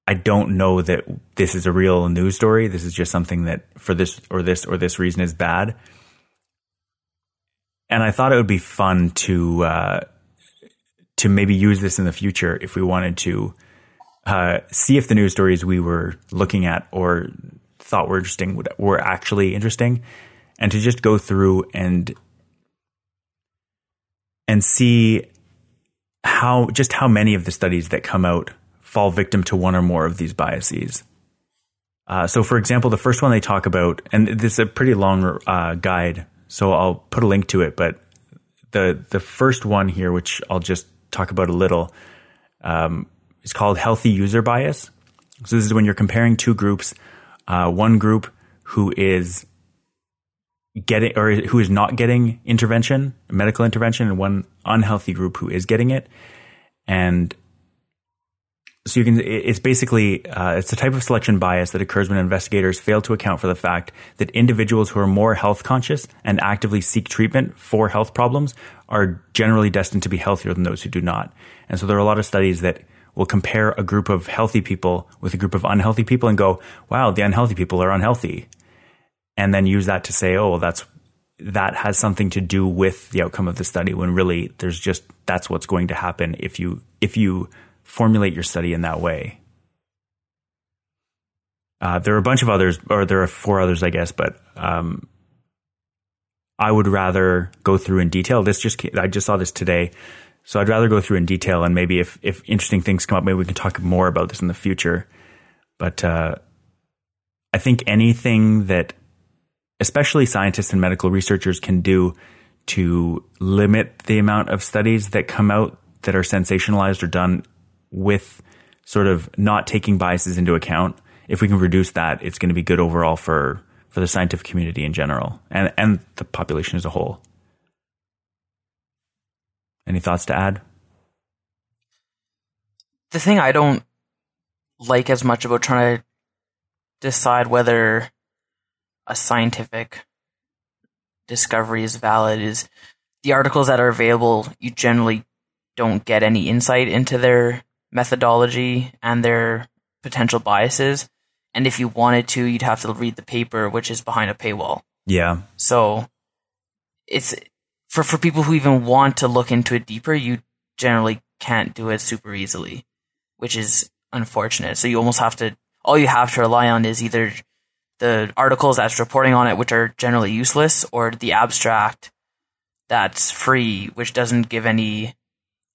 S1: I don't know that this is a real news story. This is just something that for this or this or this reason is bad. And I thought it would be fun to uh, to maybe use this in the future if we wanted to uh, see if the news stories we were looking at or thought were interesting were actually interesting, and to just go through and and see how just how many of the studies that come out fall victim to one or more of these biases. Uh, so, for example, the first one they talk about, and this is a pretty long uh, guide, so I'll put a link to it. But the the first one here, which I'll just talk about a little, um, is called healthy user bias. So this is when you're comparing two groups, uh, one group who is getting or who is not getting intervention, medical intervention, and one unhealthy group who is getting it, and so you can it's basically uh, it's a type of selection bias that occurs when investigators fail to account for the fact that individuals who are more health conscious and actively seek treatment for health problems are generally destined to be healthier than those who do not. And so there are a lot of studies that will compare a group of healthy people with a group of unhealthy people and go wow the unhealthy people are unhealthy and then use that to say oh well that's that has something to do with the outcome of the study when really there's just that's what's going to happen if you if you formulate your study in that way. Uh, there are a bunch of others, or there are four others, I guess, but um, I would rather go through in detail. This just I just saw this today, so I'd rather go through in detail and maybe if if interesting things come up, maybe we can talk more about this in the future. But uh, I think anything that, especially scientists and medical researchers, can do to limit the amount of studies that come out that are sensationalized or done with sort of not taking biases into account. If we can reduce that, it's going to be good overall for for the scientific community in general and and the population as a whole. Any thoughts to add?
S3: the thing I don't like as much about trying to decide whether a scientific discovery is valid is the articles that are available, you generally don't get any insight into their methodology and their potential biases. And if you wanted to, you'd have to read the paper, which is behind a paywall.
S1: Yeah,
S3: So it's for for people who even want to look into it deeper, you generally can't do it super easily, which is unfortunate. So you almost have to all you have to rely on is either the articles that's reporting on it, which are generally useless, or the abstract that's free, which doesn't give any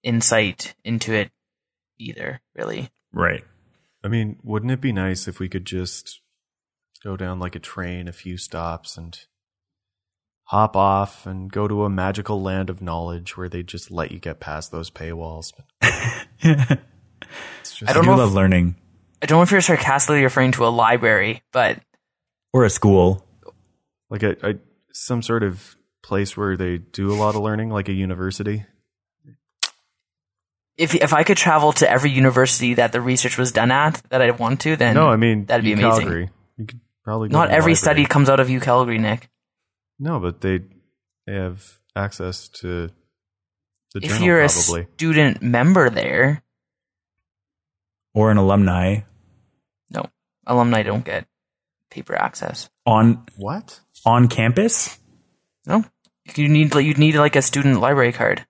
S3: insight into it either, really.
S1: Right.
S2: I mean, wouldn't it be nice if we could just go down like a train a few stops and hop off and go to a magical land of knowledge where they just let you get past those paywalls? It's just,
S3: I
S1: I,
S3: don't
S1: do
S3: know if-
S1: love learning.
S3: I don't know if you're sarcastically referring to a library, but
S1: Or a school.
S2: like a, a some sort of place where they do a lot of learning, like a university.
S3: if if I could travel to every university that the research was done at that I want to, then
S2: no, I mean
S3: that'd be amazing.
S2: Calgary. You could probably go
S3: not every
S2: library.
S3: study comes out of U Calgary, Nick.
S2: No, but they they have access to the
S3: If
S2: journal
S3: you're a student member there,
S1: Or an alumni
S3: no, alumni don't get paper access.
S1: on
S2: what?
S1: on campus.
S3: No, you need you need like a student library card.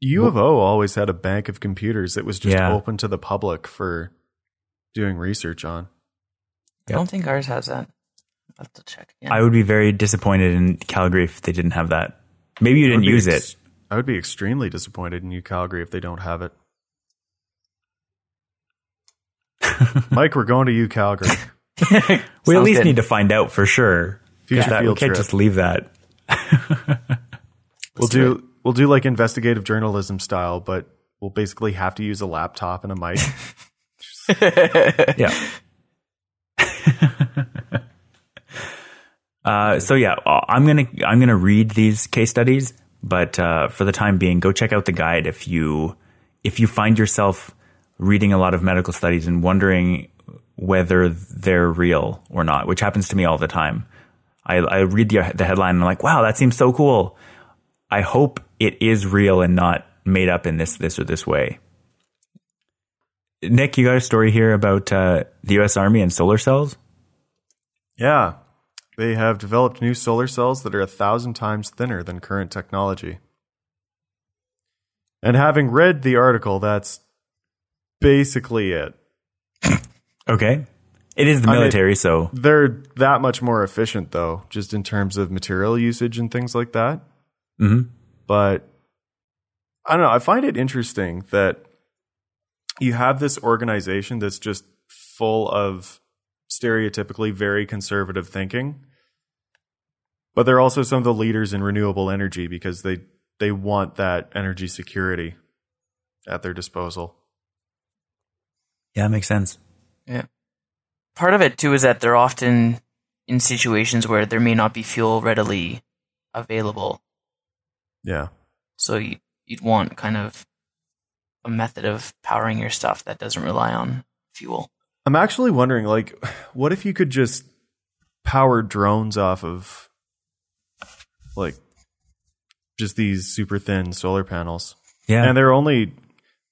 S2: U of O always had a bank of computers that was just
S1: Yeah.
S2: open to the public for doing research on.
S3: I don't think ours has that. I'll have to check. Again.
S1: I would be very disappointed in Calgary if they didn't have that. Maybe you didn't use
S2: ex-
S1: it.
S2: I would be extremely disappointed in U Calgary if they don't have it. Mike, we're going to U Calgary.
S1: We at least
S3: good.
S1: need to find out for sure.
S2: Future
S1: That- we can't
S2: trip.
S1: just leave that.
S2: we'll do we'll do like investigative journalism style, but we'll basically have to use a laptop and a mic.
S1: Yeah. Uh, so yeah, uh, I'm gonna I'm gonna read these case studies, but uh, for the time being, go check out the guide if you if you find yourself reading a lot of medical studies and wondering whether they're real or not, which happens to me all the time. I, I read the, the headline and I'm like, wow, that seems so cool. I hope it is real and not made up in this this or this way. Nick, you got a story here about uh, the U.S. Army and solar cells?
S2: yeah. They have developed new solar cells that are a thousand times thinner than current technology. And having read the article, that's basically it.
S1: Okay. It is the
S2: I mean-
S1: military, so
S2: They're that much more efficient, though, just in terms of material usage and things like that.
S1: Mhm.
S2: But I don't know. I find it interesting that you have this organization that's just full of stereotypically very conservative thinking, but they're also some of the leaders in renewable energy because they they want that energy security at their disposal.
S1: yeah, it makes sense.
S3: Yeah. Part of it too is that they're often in situations where there may not be fuel readily available.
S2: Yeah.
S3: So you, you'd want kind of a method of powering your stuff that doesn't rely on fuel.
S2: I'm actually wondering, like, what if you could just power drones off of, like, just these super thin solar panels?
S1: Yeah.
S2: And they're only,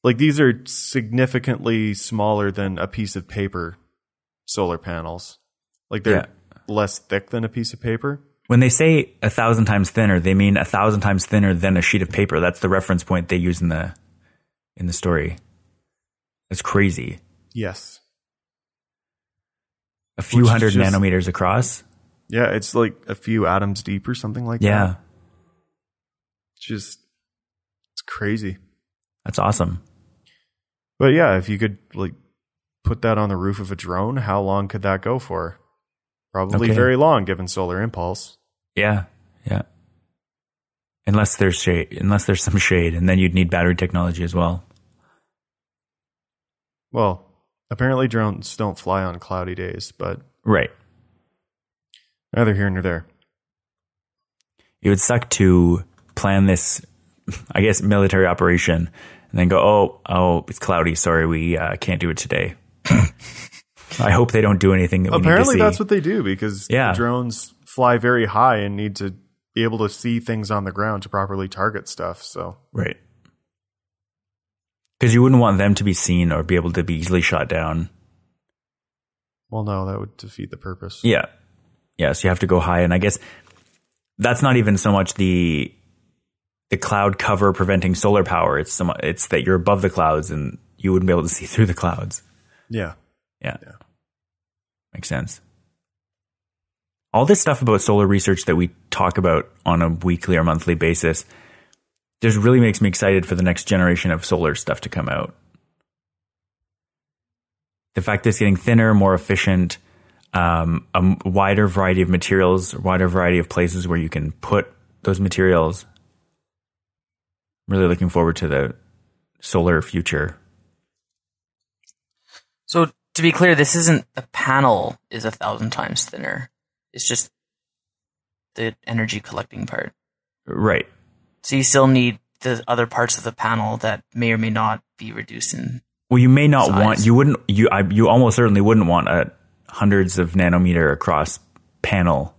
S2: like, these are significantly smaller than a piece of paper solar panels. Like, they're less thick than a piece of paper.
S1: when they say a thousand times thinner, they mean a thousand times thinner than a sheet of paper. That's the reference point they use in the in the story. That's crazy.
S2: Yes.
S1: A few
S2: Which
S1: hundred
S2: just-
S1: nanometers across.
S2: Yeah, it's like a few atoms deep or something like
S1: Yeah,
S2: that. Yeah. Just, it's crazy.
S1: that's awesome.
S2: But yeah, if you could like put that on the roof of a drone, how long could that go for? Probably
S1: Okay.
S2: very long given solar impulse.
S1: Yeah, yeah. Unless there's shade, unless there's some shade, and then you'd need battery technology as well.
S2: Well, apparently drones don't fly on cloudy days, but
S1: Right.
S2: neither here nor there.
S1: It would suck to plan this, I guess, military operation and then go, oh, oh, it's cloudy. Sorry, we uh, can't do it today. I hope they don't do anything that
S2: Apparently
S1: need to see.
S2: that's what they do because
S1: Yeah.
S2: drones fly very high and need to be able to see things on the ground to properly target stuff. So
S1: right. Because you wouldn't want them to be seen or be able to be easily shot down.
S2: well no, that would defeat the purpose.
S1: Yeah. Yeah. So you have to go high. And I guess that's not even so much the the cloud cover preventing solar power. It's some, it's that you're above the clouds and you wouldn't be able to see through the clouds.
S2: Yeah.
S1: Yeah.
S2: Yeah.
S1: Makes sense. All this stuff about solar research that we talk about on a weekly or monthly basis just really makes me excited for the next generation of solar stuff to come out. The fact that it's getting thinner, more efficient, um, a wider variety of materials, a wider variety of places where you can put those materials. I'm really looking forward to the solar future.
S3: So to be clear, this isn't the panel is a thousand times thinner. It's just the energy collecting part.
S1: Right.
S3: So you still need the other parts of the panel that may or may not be reduced in.
S1: Well, you may not
S3: Size.
S1: want you wouldn't you I, you almost certainly wouldn't want a hundreds of nanometer across panel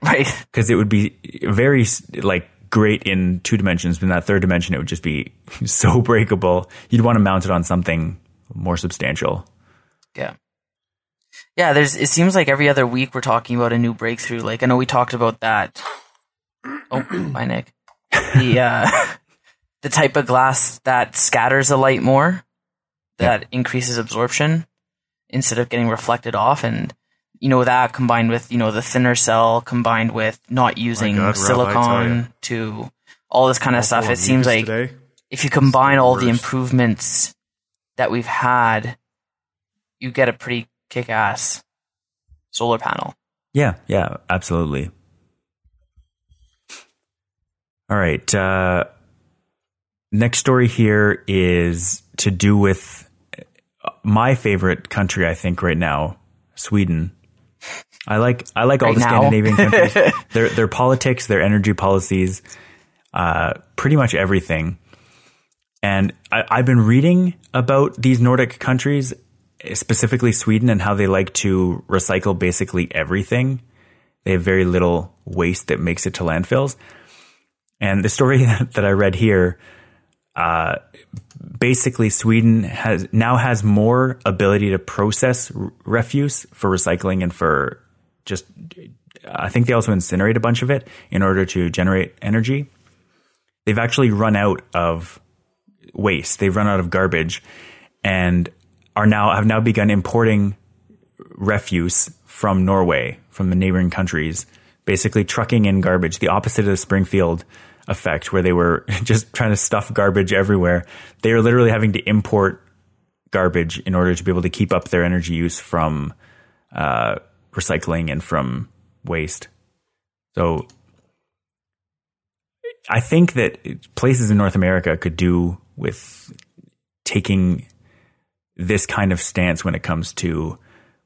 S3: Right.
S1: because it would be very like great in two dimensions, but in that third dimension it would just be so breakable. You'd want to mount it on something more substantial.
S3: Yeah. Yeah, there's it seems like every other week we're talking about a new breakthrough. Like I know we talked about that. Oh, bye Nick. The uh the type of glass that scatters the light more, that increases absorption instead of getting reflected off and you know that combined with, you know, the thinner cell combined with not using
S2: God, Rob,
S3: silicon to all this kind of stuff. It seems like
S2: today.
S3: if you combine
S2: the
S3: all the improvements that we've had, you get a pretty kick ass solar panel.
S1: Yeah, yeah, absolutely. All right. Uh, next story here is to do with my favorite country, I think, right now, Sweden. I like I like all
S3: Right
S1: the
S3: now?
S1: Scandinavian countries. their their politics, their energy policies, uh, pretty much everything. And I, I've been reading about these Nordic countries, specifically Sweden, and how they like to recycle basically everything. They have very little waste that makes it to landfills. And the story that I read here, uh, basically Sweden has now has more ability to process r- refuse for recycling and for just. I think they also incinerate a bunch of it in order to generate energy. They've actually run out of waste. They've run out of garbage, and are now have now begun importing refuse from Norway, from the neighboring countries, basically trucking in garbage, the opposite of Springfield effect, where they were just trying to stuff garbage everywhere. They are literally having to import garbage in order to be able to keep up their energy use from uh, recycling and from waste. So I think that places in North America could do with taking this kind of stance when it comes to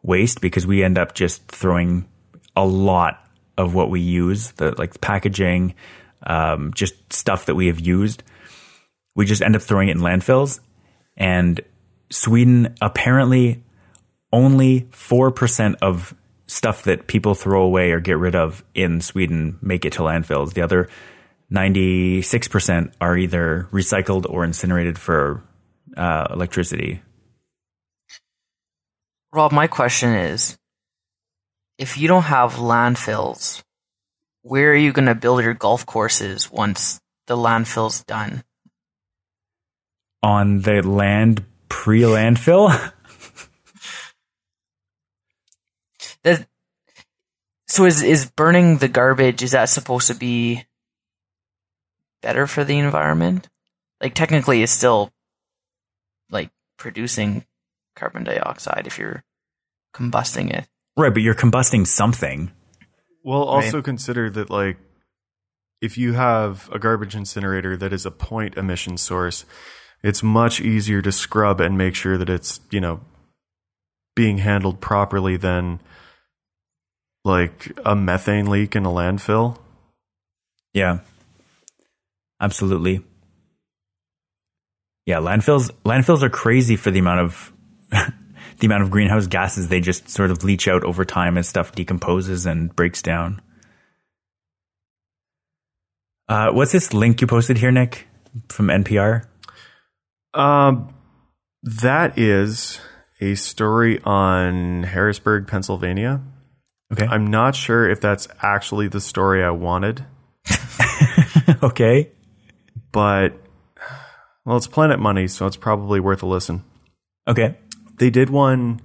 S1: waste because we end up just throwing a lot of what we use, the like packaging, um, just stuff that we have used. We just end up throwing it in landfills. And Sweden apparently only 4% of stuff that people throw away or get rid of in Sweden make it to landfills. The other 96% are either recycled or incinerated for uh, electricity.
S3: Rob, my question is if you don't have landfills, where are you going to build your golf courses once the landfill's done?
S1: On the land pre landfill?
S3: So is is burning the garbage is that supposed to be better for the environment? Like technically it's still like producing carbon dioxide if you're combusting it.
S1: right, but you're combusting something.
S2: Well, also consider that like if you have a garbage incinerator that is a point emission source, it's much easier to scrub and make sure that it's, you know, being handled properly than like a methane leak in a landfill.
S1: Yeah. Absolutely. Yeah, landfills landfills are crazy for the amount of the amount of greenhouse gases they just sort of leach out over time as stuff decomposes and breaks down. Uh, what's this link you posted here, Nick, from NPR?
S2: Um, that is a story on Harrisburg, Pennsylvania.
S1: Okay.
S2: I'm not sure if that's actually the story I wanted,
S1: okay.
S2: but well, it's Planet Money, so it's probably worth a listen.
S1: Okay.
S2: They did one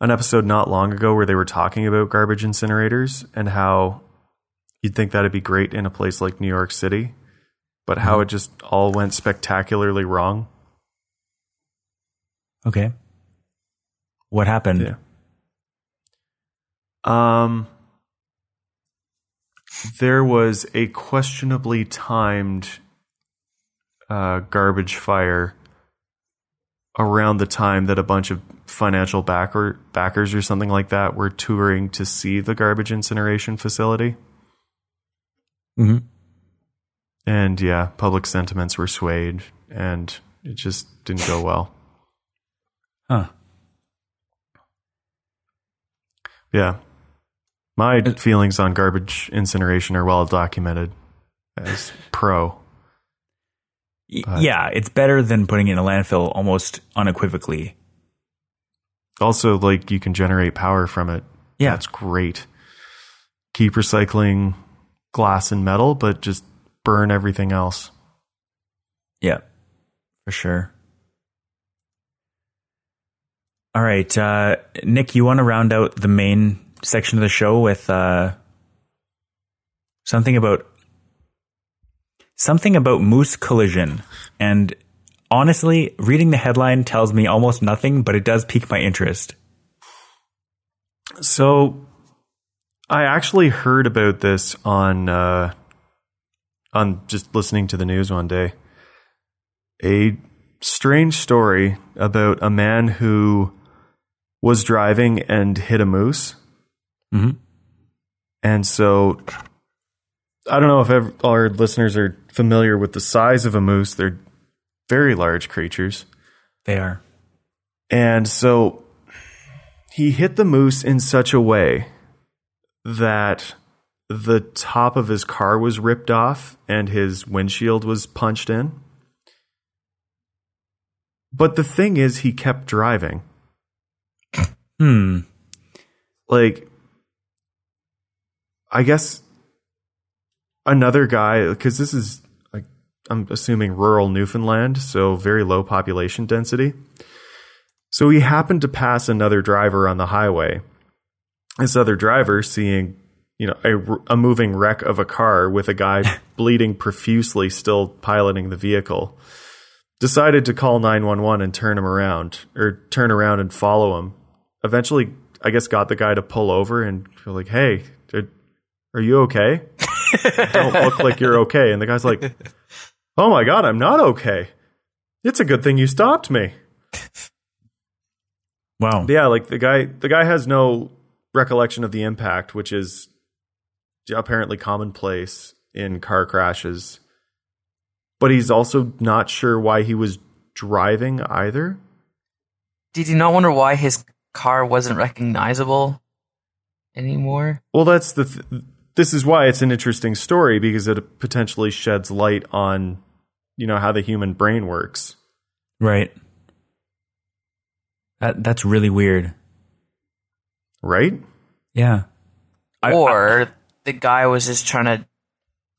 S2: an episode not long ago where they were talking about garbage incinerators and how you'd think that'd be great in a place like New York City, but how it just all went spectacularly wrong.
S1: Okay. What happened?
S2: Yeah. Um, there was a questionably timed uh, garbage fire around the time that a bunch of financial backer backers or something like that were touring to see the garbage incineration facility.
S1: hmm
S2: And yeah, public sentiments were swayed and it just didn't go well.
S1: Huh.
S2: Yeah. My feelings on garbage incineration are well documented as pro. But-
S1: yeah, it's better than putting it in a landfill almost unequivocally.
S2: Also, like you can generate power from it.
S1: Yeah.
S2: That's great. Keep recycling glass and metal, but just burn everything else.
S1: Yeah, for sure. All right, uh, Nick, you want to round out the main section of the show with uh, something about something about moose collision, and honestly, reading the headline tells me almost nothing, but it does pique my interest.
S2: So, I actually heard about this on uh, on just listening to the news one day. A strange story about a man who was driving and hit a moose.
S1: Mhm.
S2: And so, I don't know if ev- our listeners are familiar with the size of a moose. They're very large creatures.
S1: They are.
S2: And so he hit the moose in such a way that the top of his car was ripped off and his windshield was punched in. But the thing is, he kept driving.
S1: Hmm.
S2: Like, I guess another guy, because this is, I'm assuming rural Newfoundland, so very low population density. So he happened to pass another driver on the highway. This other driver, seeing, you know, a, a moving wreck of a car with a guy bleeding profusely still piloting the vehicle, decided to call 911 and turn him around, or turn around and follow him. Eventually, I guess, got the guy to pull over and like, hey, are you okay? Don't look like you're okay. And the guy's like, oh my God, I'm not okay. It's a good thing you stopped me.
S1: Wow.
S2: Yeah, like the guy the guy has no recollection of the impact, which is apparently commonplace in car crashes. But he's also not sure why he was driving either.
S3: Did you not wonder why his car wasn't recognizable anymore?
S2: Well, that's the th- this is why it's an interesting story because it potentially sheds light on you know how the human brain works.
S1: Right. That that's really weird.
S2: Right?
S1: Yeah. I-
S3: or the guy was just trying to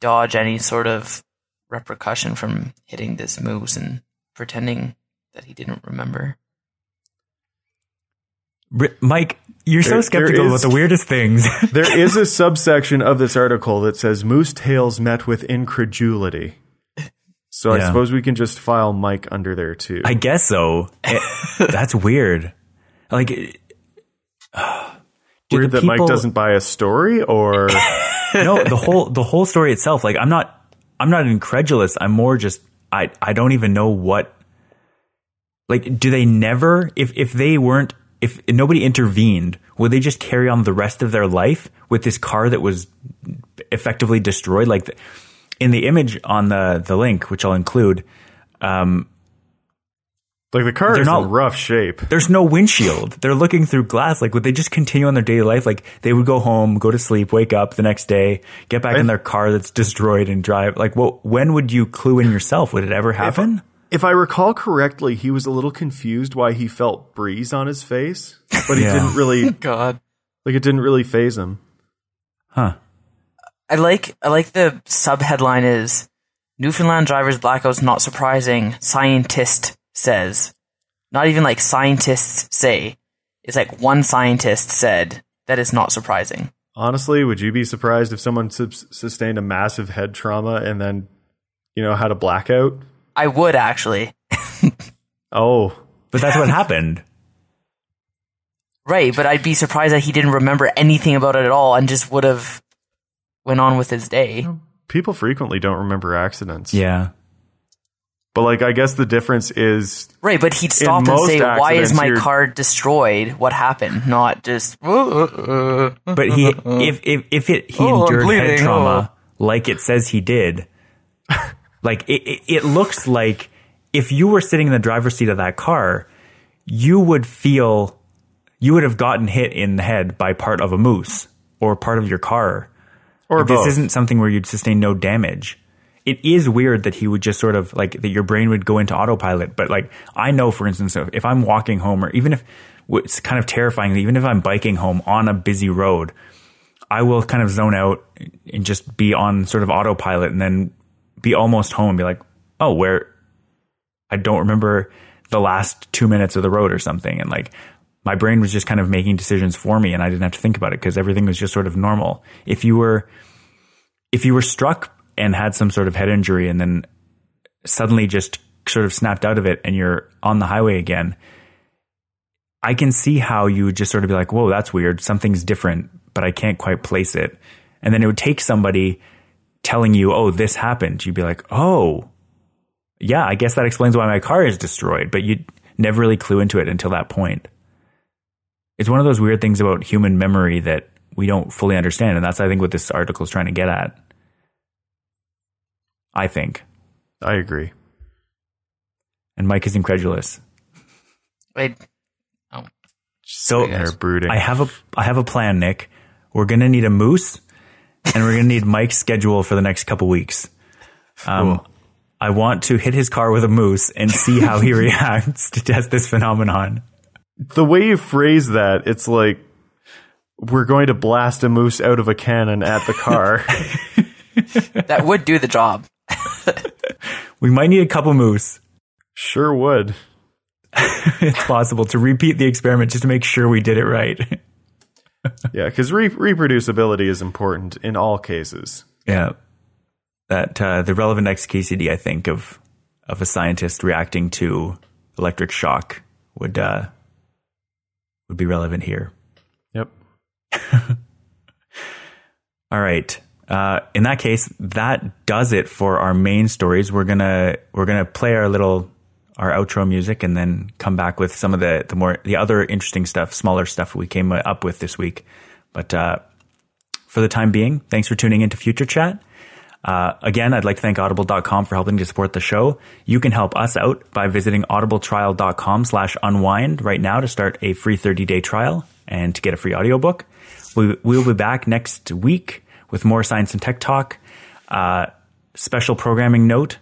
S3: dodge any sort of repercussion from hitting this moose and pretending that he didn't remember.
S1: Mike, you're so
S2: There- there
S1: skeptical about the weirdest things.
S2: There is a subsection of this article that says moose tails met with incredulity. So I suppose we can just file Mike under there too.
S1: I guess so. Eh, that's weird. Like, do
S2: Weird that Mike doesn't buy a story or
S1: no, the whole the whole story itself. Like, I'm not I'm not incredulous. I'm more just I I don't even know what. Like, do they never? If if they weren't, if nobody intervened, would they just carry on the rest of their life with this car that was effectively destroyed? Like, the, in the image on the the link, which I'll include, um,
S2: like the car is
S1: not-
S2: in rough shape.
S1: there's no windshield. They're looking through glass. Like, would they just continue on their daily life? Like, they would go home, go to sleep, wake up the next day, get back in their car that's destroyed and drive. Like, what? When would you clue in yourself? Would it ever happen?
S2: If I recall correctly, he was a little confused why he felt breeze on his face, but he
S1: Yeah.
S2: didn't really
S3: God.
S2: like it didn't really faze him.
S1: Huh?
S3: I like I like the sub headline is Newfoundland drivers blackouts not surprising, scientist says. Not even like scientists say. It's like one scientist said that is not surprising.
S2: Honestly, would you be surprised if someone sus- sustained a massive head trauma and then, you know, had a blackout?
S3: I would actually.
S2: Oh,
S1: But that's what happened.
S3: Right, but I'd be surprised that he didn't remember anything about it at all and just would have went on with his day.
S2: people frequently don't remember accidents.
S1: Yeah.
S2: But like, I guess the difference is
S3: Right, but he'd stop and say, "Why is my
S2: you're-
S3: car destroyed? What happened?" Not just.
S1: But he, if if if it he
S3: Oh,
S1: endured head
S3: bleeding,
S1: trauma oh. like it says he did, like it, it, it looks like if you were sitting in the driver's seat of that car, you would feel you would have gotten hit in the head by part of a moose or part of your car.
S2: or
S1: Like, this isn't something where you'd sustain no damage. It is weird that he would just sort of like that your brain would go into autopilot. But like I know, for instance, if- if I'm walking home or even if it's kind of terrifying, even if I'm biking home on a busy road, I will kind of zone out and just be on sort of autopilot and then be almost home and be like, oh, where I don't remember the last two minutes of the road or something. And like my brain was just kind of making decisions for me and I didn't have to think about it because everything was just sort of normal. If you were, if you were struck and had some sort of head injury and then suddenly just sort of snapped out of it and you're on the highway again, I can see how you would just sort of be like, whoa, that's weird. Something's different, but I can't quite place it. And then it would take somebody telling you, oh, this happened. You'd be like, oh, yeah, I guess that explains why my car is destroyed. But you never really clue into it until that point. It's one of those weird things about human memory that we don't fully understand. And that's, I think, what this article is trying to get at. I think.
S2: I agree.
S1: And Mike is incredulous.
S3: Wait, oh,
S1: So
S3: Yes.
S2: They're brooding.
S1: I have a I have a plan, Nick. We're gonna need a moose, and we're gonna need Mike's schedule for the next couple weeks. Um,
S2: Cool.
S1: I want to hit his car with a moose and see how he reacts to test this phenomenon.
S2: the way you phrase that, it's like we're going to blast a moose out of a cannon at the car.
S3: that would do the job.
S1: We might need a couple moose.
S2: sure would.
S1: It's possible to repeat the experiment just to make sure we did it right.
S2: Yeah, because re- reproducibility is important in all cases.
S1: yeah, that uh, the relevant XKCD, I think, of of a scientist reacting to electric shock would uh, would be relevant here.
S2: Yep.
S1: All right. Uh, in that case, that does it for our main stories. We're gonna we're gonna play our little our outro music and then come back with some of the the more the other interesting stuff, smaller stuff we came up with this week. But uh, for the time being, thanks for tuning into Future Chat. Uh, again, I'd like to thank audible.com for helping to support the show. You can help us out by visiting audibletrial.com slash unwind right now to start a free 30 day trial and to get a free audiobook. We, we'll be back next week with more science and tech talk. Uh, special programming note.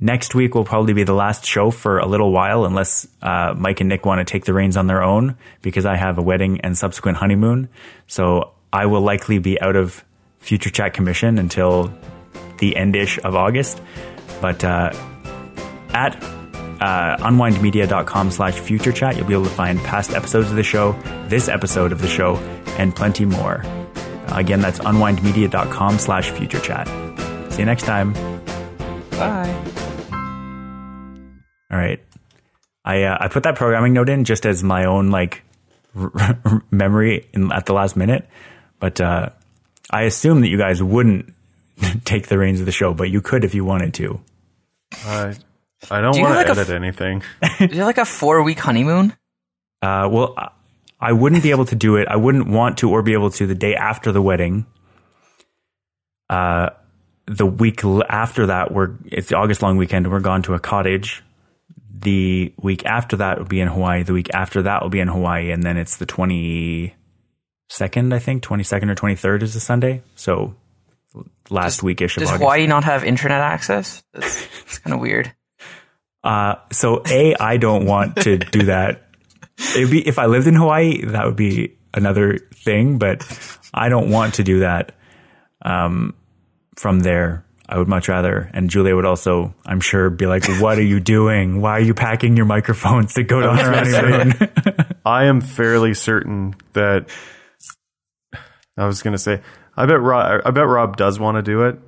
S1: Next week will probably be the last show for a little while, unless uh, Mike and Nick want to take the reins on their own, because I have a wedding and subsequent honeymoon. So I will likely be out of Future Chat Commission until the endish of August. But uh, at uh, unwindmedia.com slash future chat, you'll be able to find past episodes of the show, this episode of the show, and plenty more. Again, that's unwindmedia.com slash future chat. See you next time.
S3: Bye.
S1: All right. I uh, I put that programming note in just as my own like r- r- memory in, at the last minute, but uh, I assume that you guys wouldn't take the reins of the show, but you could if you wanted to.
S2: I I don't
S3: Do
S2: want to
S3: like
S2: edit
S3: f-
S2: anything.
S3: Is it like a four week honeymoon?
S1: Uh, well, I- I wouldn't be able to do it. I wouldn't want to or be able to the day after the wedding. Uh, the week after that, we're it's the August long weekend. and We're gone to a cottage. The week after that would be in Hawaii. The week after that will be in Hawaii, and then it's the twenty second. I think twenty second or twenty third is a Sunday. So last weekish of
S3: Does
S1: August.
S3: Hawaii not have internet access? It's, that's kind of weird.
S1: Uh, so a, I don't want to do that. It'd be if I lived in Hawaii, that would be another thing, but I don't want to do that. Um, from there, I would much rather. And Julia would also, I'm sure, be like, "What are you doing? Why are you packing your microphones to go down our honeymoon?"
S2: I am fairly certain that I was going to say I bet Rob, I bet Rob does want to do it.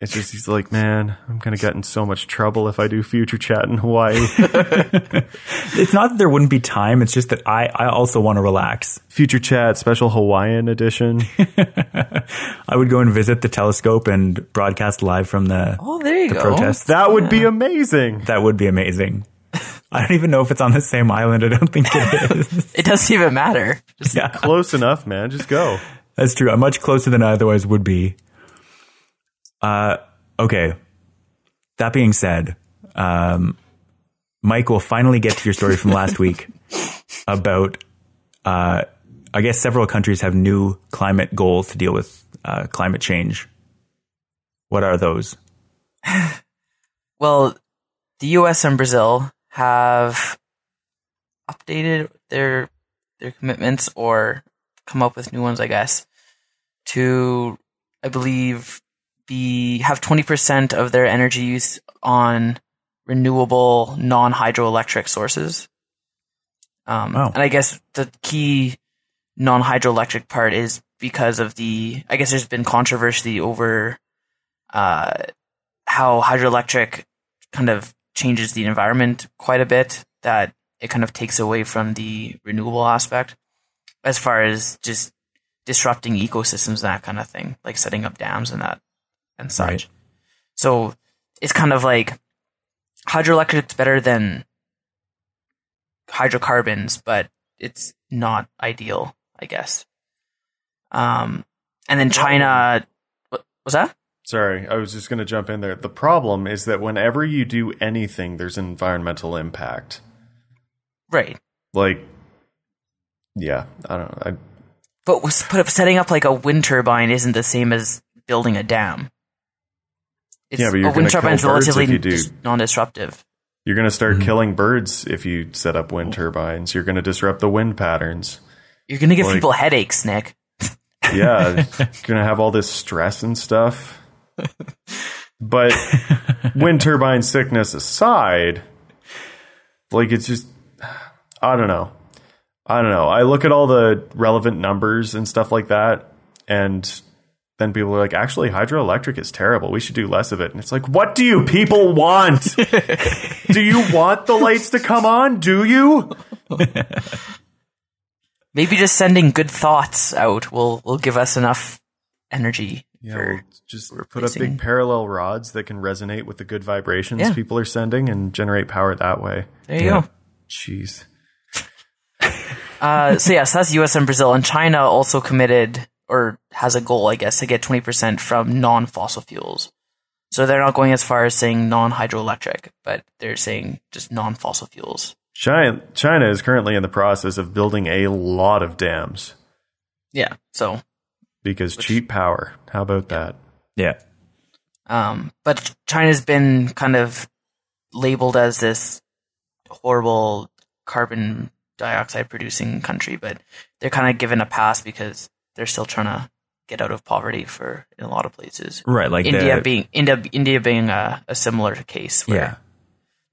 S2: It's just he's like, man, I'm going to get in so much trouble if I do future chat in Hawaii.
S1: it's not that there wouldn't be time. It's just that I, I also want to relax.
S2: future chat special Hawaiian edition.
S1: I would go and visit the telescope and broadcast live from the,
S3: Oh, there you
S1: the
S3: go.
S1: protests.
S2: That would be amazing.
S1: That would be amazing. I don't even know if it's on the same island. I don't think it is.
S3: It doesn't even matter. Just
S1: yeah,
S2: Close enough, man. Just go.
S1: that's true. I'm much closer than I otherwise would be. Uh, okay. That being said, um, Mike will finally get to your story from last week about, uh, I guess several countries have new climate goals to deal with uh, climate change. What are those?
S3: Well, the U.S. and Brazil have updated their their commitments or come up with new ones, I guess, to I believe be have twenty percent of their energy use on renewable non hydroelectric sources. Um,
S1: Oh.
S3: And I guess the key non hydroelectric part is because of the I guess there's been controversy over uh, how hydroelectric kind of changes the environment quite a bit that it kind of takes away from the renewable aspect as far as just disrupting ecosystems and that kind of thing like setting up dams and that and such
S1: Right.
S3: so it's kind of like hydroelectric's better than hydrocarbons but it's not ideal i guess um and then china what was that
S2: Sorry, I was just going to jump in there. The problem is that whenever you do anything, there's an environmental impact.
S3: right
S2: Like, yeah, I don't know. I,
S3: But, was- but setting up like a wind turbine isn't the same as building a dam. It's,
S2: Yeah, but you're
S3: a wind
S2: gonna
S3: turbine is
S2: kill birds if
S3: relatively
S2: you do.
S3: dis- non-disruptive.
S2: you're going to start
S1: Mm-hmm.
S2: killing birds if you set up wind turbines. You're going to disrupt the wind patterns.
S3: You're gonna give
S2: Like-
S3: people headaches, Nick.
S2: Yeah, you're going to have all this stress and stuff. But wind turbine sickness aside, like it's just, I don't know. I don't know. I look at all the relevant numbers and stuff like that, and then people are like, actually, hydroelectric is terrible. We should do less of it. And it's like, what do you people want? do you want the lights to come on? Do you?
S3: Maybe just sending good thoughts out will will give us enough energy
S2: Yeah,
S3: for
S2: we'll just put up big parallel rods that can resonate with the good vibrations
S3: Yeah.
S2: people are sending and generate power that way.
S3: there you
S1: Yeah.
S3: go.
S2: Jeez.
S3: Uh, so yes, that's U.S. and Brazil, and China also committed or has a goal, I guess, to get twenty percent from non-fossil fuels. So they're not going as far as saying non-hydroelectric, but they're saying just non-fossil fuels.
S2: China, China is currently in the process of building a lot of dams
S3: Yeah. So
S2: because cheap power. How about that?
S1: Yeah.
S3: Um, but China's been kind of labeled as this horrible carbon dioxide producing country, but they're kind of given a pass because they're still trying to get out of poverty for in a lot of places.
S1: Right. Like
S3: India
S1: the,
S3: being India, India being a, a similar case where
S1: yeah.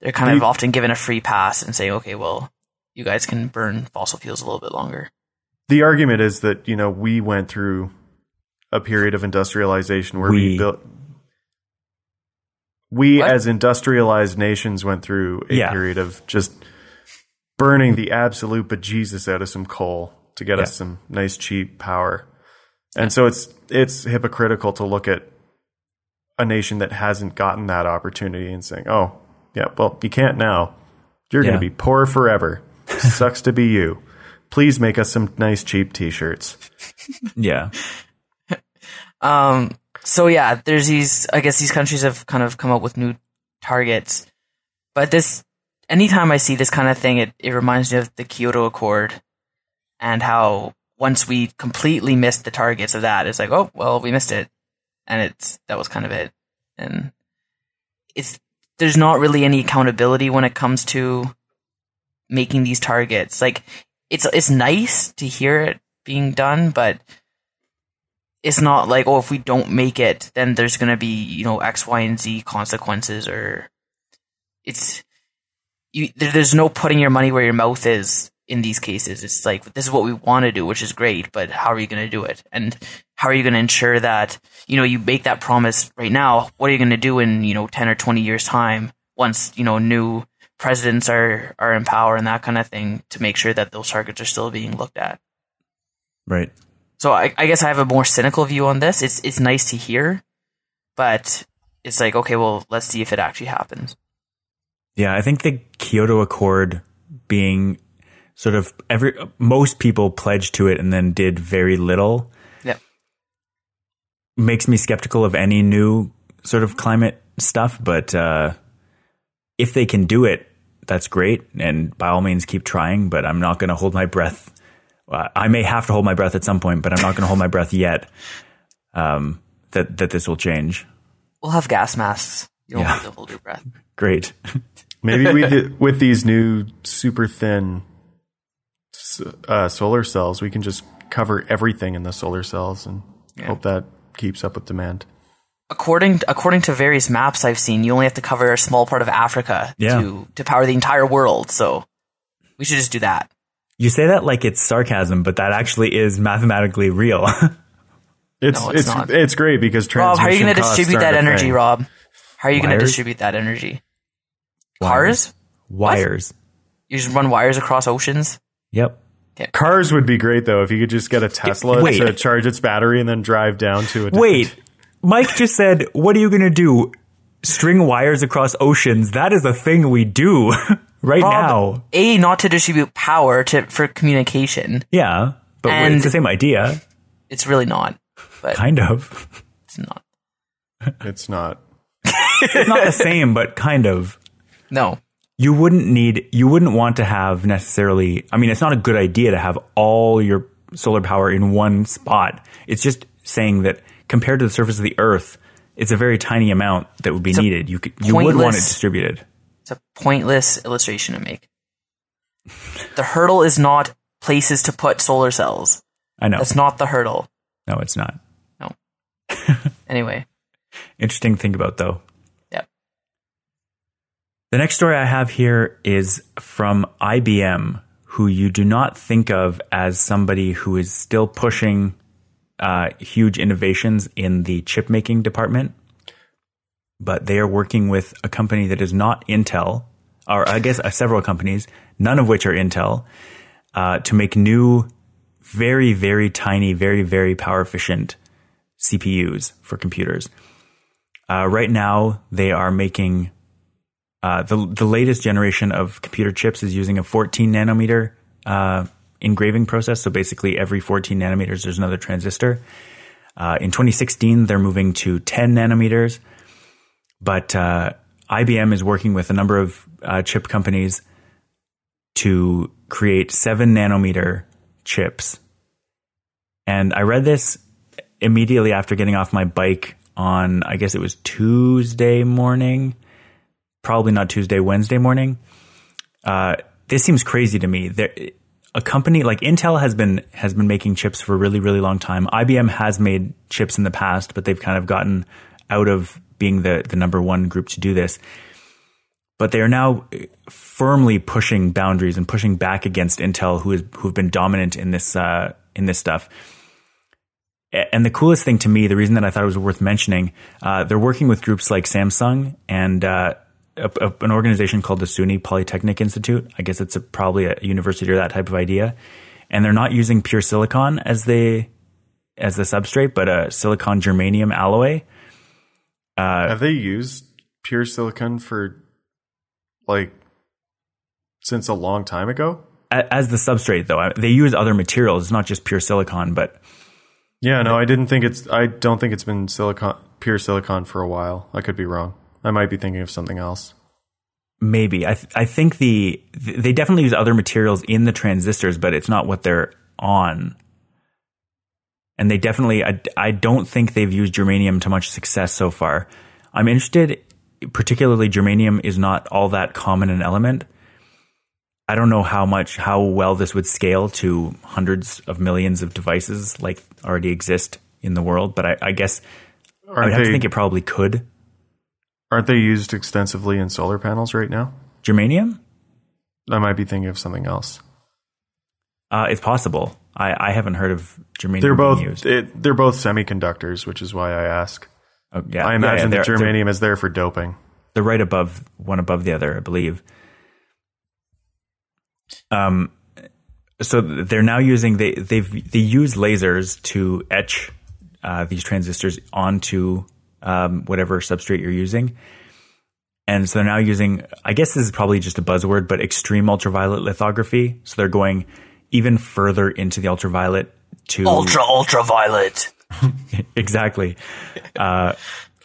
S3: they're kind of often given a free pass and saying, okay, well, you guys can burn fossil fuels a little bit longer.
S2: The argument is that, you know, we went through a period of industrialization where we,
S1: We.
S2: built. We,
S3: What?
S2: as industrialized nations, went through a
S1: Yeah.
S2: period of just burning the absolute bejesus out of some coal to get us some nice, cheap power. And so it's it's hypocritical to look at a nation that hasn't gotten that opportunity and saying, "Oh, yeah, well, you can't now. You're going to be poor forever. Sucks to be you. Please make us some nice, cheap T-shirts."
S1: Yeah.
S3: Um, so yeah, there's these, I guess these countries have kind of come up with new targets, but this, anytime I see this kind of thing, it, it reminds me of the Kyoto Accord and how once we completely missed the targets of that, it's like, oh, well, we missed it. And it's, that was kind of it. And it's, there's not really any accountability when it comes to making these targets. Like, it's, it's nice to hear it being done, but it's not like oh if we don't make it then there's going to be you know x y and z consequences or it's you there, there's no putting your money where your mouth is in these cases it's like this is what we want to do which is great but how are you going to do it and how are you going to ensure that you know you make that promise right now what are you going to do in you know 10 or 20 years time once you know new presidents are are in power and that kind of thing to make sure that those targets are still being looked at
S1: Right.
S3: so I, I guess I have a more cynical view on this. It's it's nice to hear, but it's like okay, well, let's see if it actually happens.
S1: Yeah, I think the Kyoto Accord being sort of every most people pledged to it and then did very little
S3: Yep.
S1: makes me skeptical of any new sort of climate stuff. But uh, if they can do it, that's great, and by all means keep trying. But I'm not going to hold my breath. Uh, I may have to hold my breath at some point, but I'm not going to hold my breath yet. Um, that that this will change.
S3: We'll have gas masks. You don't
S1: Yeah.
S3: have to hold your breath.
S1: Great.
S2: Maybe we did, with these new super thin s- uh, solar cells, we can just cover everything in the solar cells and hope that keeps up with demand.
S3: According according to various maps I've seen, you only have to cover a small part of Africa
S1: Yeah.
S3: to to power the entire world. So we should just do that.
S1: You say that like it's sarcasm, but that actually is mathematically real.
S2: It's
S3: No, it's
S2: it's
S3: not.
S2: it's great because
S3: Rob, how are you going to distribute that energy,
S2: thing.
S3: Rob? How are you going to distribute that energy?
S1: Wires.
S3: Cars?
S1: Wires.
S3: You just run wires across oceans?
S1: Yep.
S2: Cars would be great though if you could just get a Tesla
S1: Wait.
S2: to charge its battery and then drive down to a different-
S1: Wait, Mike just said, "What are you going to do? String wires across oceans? That is a thing we do right
S3: Rob,
S1: now."
S3: A, not to distribute power to for communication.
S1: Yeah, but
S3: And-
S1: it's the same idea,
S3: It's really not. But
S1: kind of.
S3: it's not.
S2: It's not.
S1: It's not the same, but kind of.
S3: No.
S1: You wouldn't need, you wouldn't want to have necessarily. I mean, it's not a good idea to have all your solar power in one spot. It's just saying that compared to the surface of the Earth, it's a very tiny amount that would be
S3: a
S1: needed. You could, you would want it distributed.
S3: It's a pointless illustration to make. The hurdle is not places to put solar cells.
S1: I know.
S3: That's not the hurdle.
S1: No, it's not. No.
S3: anyway.
S1: Interesting to think about, though. The next story I have here is from IBM, who you do not think of as somebody who is still pushing uh, huge innovations in the chip making department. But they are working with a company that is not Intel, or I guess uh, several companies, none of which are Intel, uh, to make new, very, very tiny, very, very power efficient CPUs for computers. Uh, right now, they are making uh, the the latest generation of computer chips is using a 14 nanometer uh, engraving process. So basically, every 14 nanometers, there's another transistor. Uh, in 2016, they're moving to 10 nanometers, but uh, IBM is working with a number of uh, chip companies to create seven nanometer chips. And I read this immediately after getting off my bike on, I guess it was Tuesday morning, probably not Tuesday, Wednesday morning. Uh, this seems crazy to me. There, a company like Intel has been has been making chips for a really really long time. IBM has made chips in the past, but they've kind of gotten out of being the the number one group to do this. But they are now firmly pushing boundaries and pushing back against Intel, who is who've been dominant in this uh, in this stuff. And the coolest thing to me, the reason that I thought it was worth mentioning, uh, they're working with groups like Samsung and uh, a, a, an organization called the SUNY Polytechnic Institute. I guess it's a, probably a university or that type of idea. And they're not using pure silicon as the as the substrate, but a silicon germanium alloy.
S2: Uh, Have they used pure silicon for like since a long time ago?
S1: As the substrate, though, they use other materials. It's not just pure silicon, but
S2: Yeah, no, I didn't think it's. I don't think it's been silicon, pure silicon for a while. I could be wrong. I might be thinking of something else.
S1: Maybe I th- I think the th- they definitely use other materials in the transistors, but it's not what they're on. And they definitely I, I don't think they've used germanium to much success so far. I'm interested, particularly germanium is not all that common an element. I don't know how much how well this would scale to hundreds of millions of devices like already exist in the world, but I, I guess I
S2: Aren't
S1: would have to think it probably could.
S2: Aren't they used extensively in solar panels right now?
S1: Germanium?
S2: I might be thinking of something else.
S1: Uh, it's possible. I, I haven't heard of germanium
S2: They're both it, they're both semiconductors, which is why I ask.
S1: Oh, yeah,
S2: I imagine
S1: yeah,
S2: that
S1: they're, they're-
S2: germanium is there for doping.
S1: they're right above one above the other, I believe. Um, so they're now using they they've they use lasers to etch uh, these transistors onto um, whatever substrate you're using, and so they're now using. I guess this is probably just a buzzword, but extreme ultraviolet lithography. So they're going even further into the ultraviolet to
S3: Ultra ultraviolet.
S1: exactly.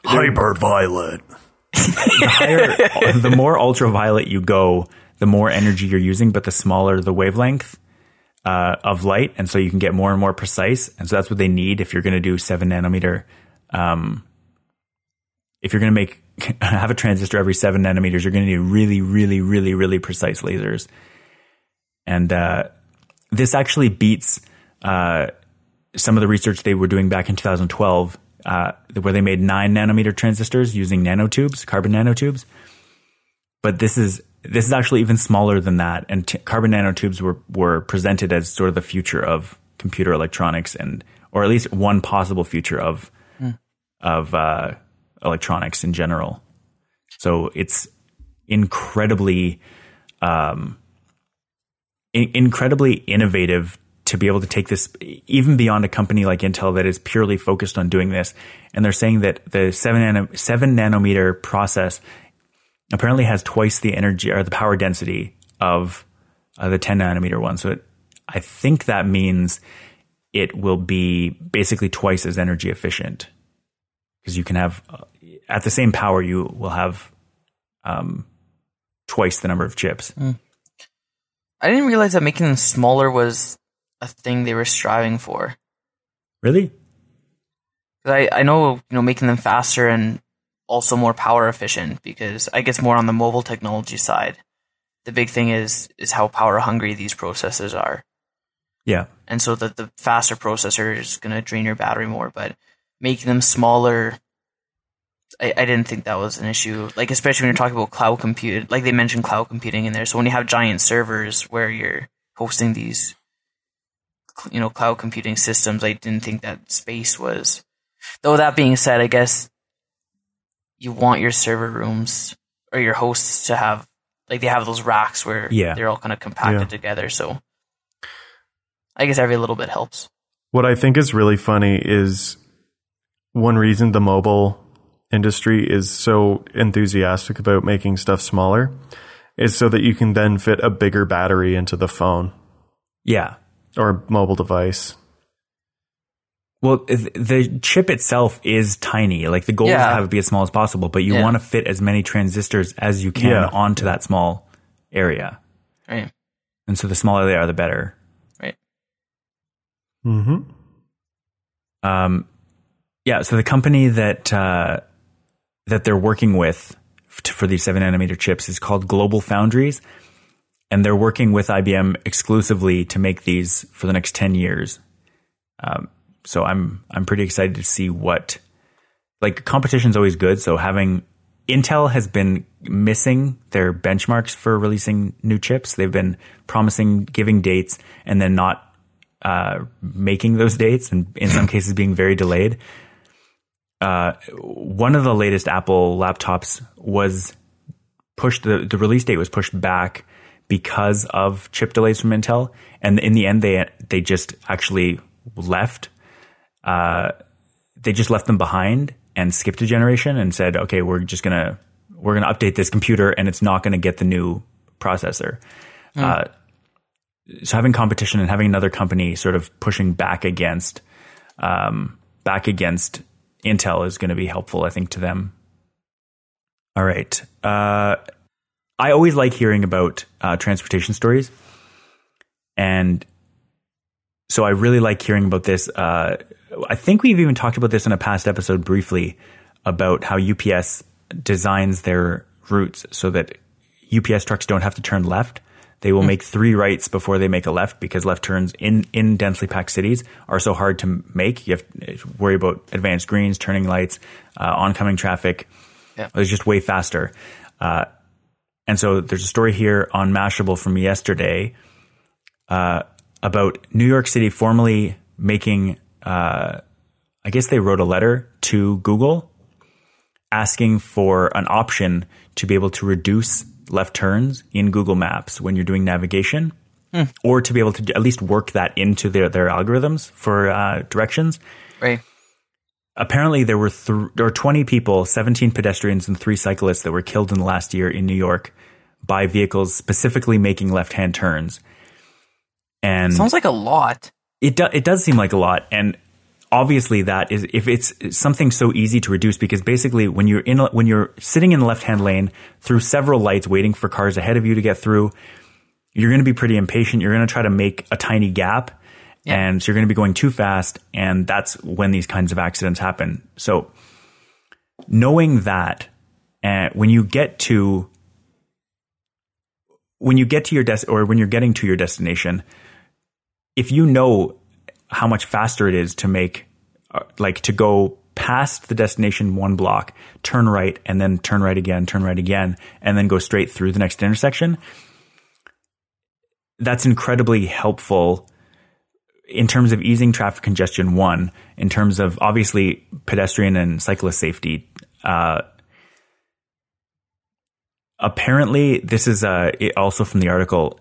S2: Hyperviolet.
S1: the higher, the more ultraviolet you go, the more energy you're using, but the smaller the wavelength uh, of light, and so you can get more and more precise. And so that's what they need if you're going to do seven nanometer. Um, if you're going to make have a transistor every seven nanometers, you're going to need really, really, really, really precise lasers. And uh, this actually beats uh, some of the research they were doing back in 2012, uh, where they made nine nanometer transistors using nanotubes, carbon nanotubes. But this is this is actually even smaller than that, and t- carbon nanotubes were were presented as sort of the future of computer electronics, and or at least one possible future of of uh, electronics in general. So it's incredibly um, in- incredibly innovative to be able to take this even beyond a company like Intel that is purely focused on doing this. And they're saying that the seven, nano, seven nanometer process apparently has twice the energy or the power density of uh, the 10 nanometer one. So it, I think that means it will be basically twice as energy efficient because you can have uh, at the same power you will have um, twice the number of chips.
S3: I didn't realize that making them smaller was a thing they were striving for.
S1: Really?
S3: I, I know, you know, making them faster and also more power efficient because I guess more on the mobile technology side. The big thing is is how power hungry these processors are.
S1: Yeah.
S3: And so that the faster processor is going to drain your battery more, but making them smaller, I, I didn't think that was an issue. Like, especially when you're talking about cloud compute, like they mentioned cloud computing in there. So when you have giant servers where you're hosting these, you know, cloud computing systems, I didn't think that space was. Though that being said, I guess you want your server rooms or your hosts to have, like, they have those racks where
S1: Yeah.
S3: they're all kind of compacted
S2: Yeah.
S3: together. So I guess every little bit helps.
S2: What I think is really funny is one reason the mobile industry is so enthusiastic about making stuff smaller is so that you can then fit a bigger battery into the phone
S1: Yeah.
S2: or mobile device.
S1: Well, the chip itself is tiny. Like the goal is to have it be as small as possible, but you
S3: Yeah.
S1: want to fit as many transistors as you can
S2: Yeah.
S1: onto that small area.
S3: Right.
S1: And so the smaller they are, the better.
S3: Right.
S2: Mm-hmm.
S1: Um, yeah. So the company that uh, that they're working with for these seven nanometer chips is called Global Foundries, and they're working with IBM exclusively to make these for the next ten years. Um, so I'm I'm pretty excited to see what like competition's always good. So having Intel has been missing their benchmarks for releasing new chips. They've been promising giving dates and then not uh, making those dates, and in some cases being very delayed. Uh, one of the latest Apple laptops was pushed. The, the release date was pushed back because of chip delays from Intel, and in the end, they they just actually left. Uh, they just left them behind and skipped a generation and said, "Okay, we're just gonna we're gonna update this computer, and it's not gonna get the new processor." Uh, so having competition and having another company sort of pushing back against um, back against Intel is going to be helpful, I think, to them. All right. Uh, I always like hearing about uh, transportation stories, and so I really like hearing about this. Uh, I think we've even talked about this in a past episode briefly about how UPS designs their routes so that UPS trucks don't have to turn left. They will make three rights before they make a left because left turns in, in densely packed cities are so hard to make. You have to worry about advanced greens, turning lights, uh, oncoming traffic.
S3: Yeah.
S1: It's just way faster. Uh, and so there's a story here on Mashable from yesterday uh, about New York City formally making, uh, I guess they wrote a letter to Google asking for an option to be able to reduce left turns in Google Maps when you're doing navigation, or to be able to at least work that into their, their algorithms for uh, directions.
S3: Right.
S1: Apparently, there were th- there were 20 people, 17 pedestrians, and three cyclists that were killed in the last year in New York by vehicles specifically making left hand turns. And
S3: Sounds like a lot.
S1: it do, it does seem like a lot, and obviously that is if it's something so easy to reduce because basically when you're in when you're sitting in the left hand lane through several lights waiting for cars ahead of you to get through, you're going to be pretty impatient. You're going to try to make a tiny gap, and so you're going to be going too fast, and that's when these kinds of accidents happen. So knowing that, and when you get to when you get to your des- or when you're getting to your destination, if you know how much faster it is to make, uh, like to go past the destination one block, turn right, and then turn right again, turn right again, and then go straight through the next intersection, that's incredibly helpful in terms of easing traffic congestion. One, in terms of obviously pedestrian and cyclist safety. Uh, apparently, this is uh, also from the article.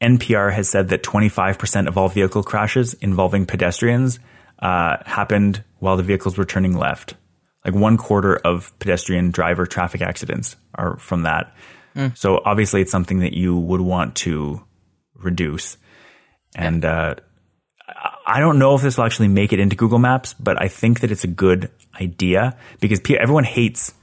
S1: NPR has said that 25% of all vehicle crashes involving pedestrians uh, happened while the vehicles were turning left. Like one quarter of pedestrian driver traffic accidents are from that. So obviously, it's something that you would want to reduce. And uh, I- I don't know if this will actually make it into Google Maps, but I think that it's a good idea because everyone hates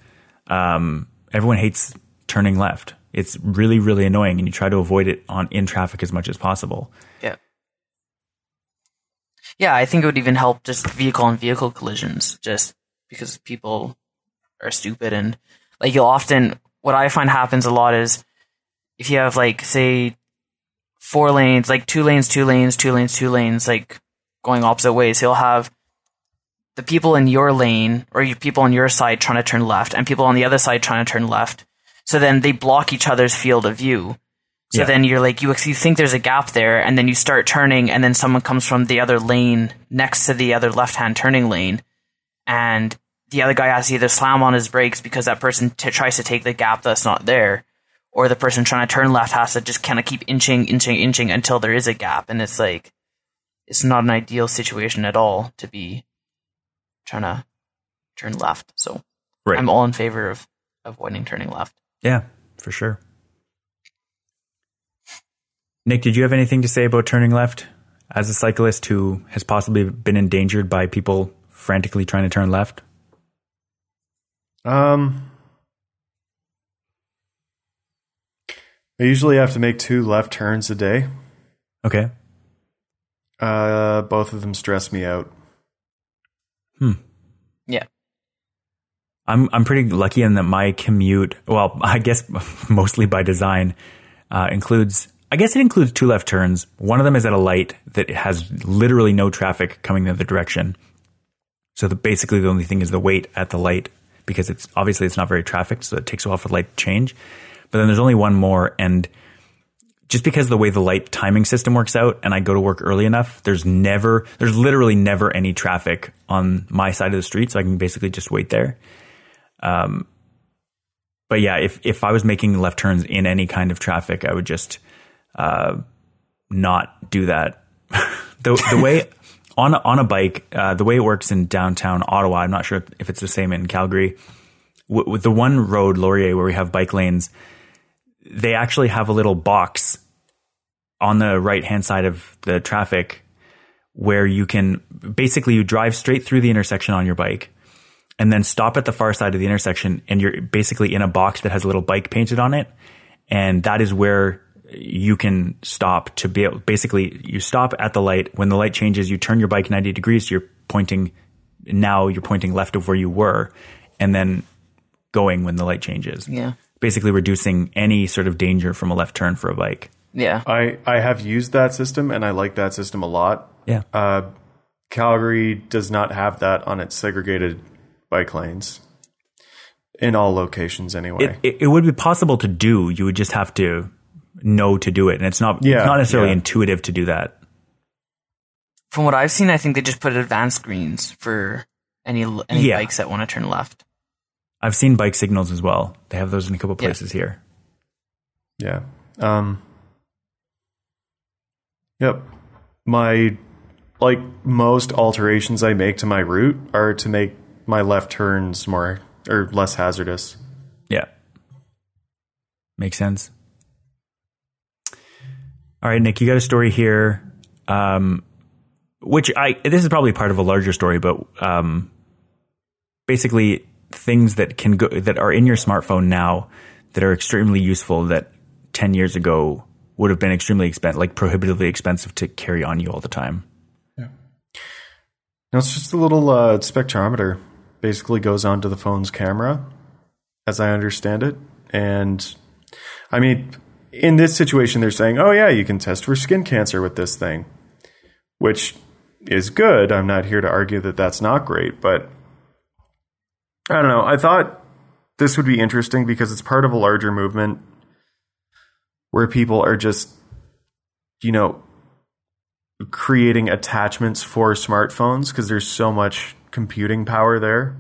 S1: um, everyone hates turning left. It's really, really annoying, and you try to avoid it on in traffic as much as possible.
S3: Yeah. Yeah, I think it would even help just vehicle on vehicle collisions, just because people are stupid and like you'll often what I find happens a lot is if you have like say four lanes, like two lanes, two lanes, two lanes, two lanes, like going opposite ways, you'll have the people in your lane or people on your side trying to turn left and people on the other side trying to turn left. So then they block each other's field of view. So
S1: Yeah.
S3: then you're like, you, you think there's a gap there, and then you start turning, and then someone comes from the other lane next to the other left hand turning lane, and the other guy has to either slam on his brakes because that person t- tries to take the gap that's not there, or the person trying to turn left has to just kind of keep inching, inching, inching until there is a gap, and it's like, it's not an ideal situation at all to be trying to turn left. So
S1: Right.
S3: I'm all in favor of avoiding turning left.
S1: Yeah, for sure. Nick, did you have anything to say about turning left as a cyclist who has possibly been endangered by people frantically trying to turn left?
S2: Um, I usually have to make two left turns a day.
S1: Okay.
S2: Uh, both of them stress me out.
S3: Yeah.
S1: I'm I'm pretty lucky in that my commute, well, I guess mostly by design, uh, includes. I guess it includes two left turns. One of them is at a light that has literally no traffic coming the other direction. So the, basically, the only thing is the wait at the light because it's obviously it's not very trafficked, so it takes a while for the light to change. But then there's only one more, and just because the way the light timing system works out and I go to work early enough, there's never, there's literally never any traffic on my side of the street. So I can basically just wait there. Um, but yeah, if, if I was making left turns in any kind of traffic, I would just, uh, not do that. the, the way on, a- on a bike, uh, the way it works in downtown Ottawa, I'm not sure if it's the same in Calgary. W- with the one road, Laurier, where we have bike lanes, they actually have a little box on the right hand side of the traffic where you can basically you drive straight through the intersection on your bike and then stop at the far side of the intersection and you're basically in a box that has a little bike painted on it and that is where you can stop to be able basically you stop at the light when the light changes you turn your bike 90 degrees you're pointing now you're pointing left of where you were and then going when the light changes
S3: Yeah.
S1: basically reducing any sort of danger from a left turn for a bike
S3: Yeah.
S2: I I have used that system and I like that system a lot.
S1: Yeah.
S2: Uh, Calgary does not have that on its segregated bike lanes in all locations anyway.
S1: It, it, it would be possible to do. You would just have to know to do it, and it's not
S2: Yeah,
S1: it's not necessarily
S2: yeah.
S1: intuitive to do that.
S3: From what I've seen, I think they just put advanced screens for any any
S1: Yeah.
S3: bikes that want to turn left.
S1: I've seen bike signals as well. They have those in a couple
S3: Yeah.
S1: places here.
S2: Yeah. Um Yep. My like most alterations I make to my route are to make my left turns more or less hazardous.
S1: Yeah. Makes sense. All right, Nick, you got a story here. Um, which I, this is probably part of a larger story, but, um, basically things that can go, that are in your smartphone now that are extremely useful that 10 years ago would have been extremely expensive, like prohibitively expensive to carry on you all the time. Yeah.
S2: Now it's just a little uh, spectrometer. Basically goes onto the phone's camera, as I understand it. And I mean, in this situation, they're saying, "Oh yeah, you can test for skin cancer with this thing," which is good. I'm not here to argue that that's not great, but I don't know. I thought this would be interesting because it's part of a larger movement where people are just, you know, creating attachments for smartphones because there's so much computing power there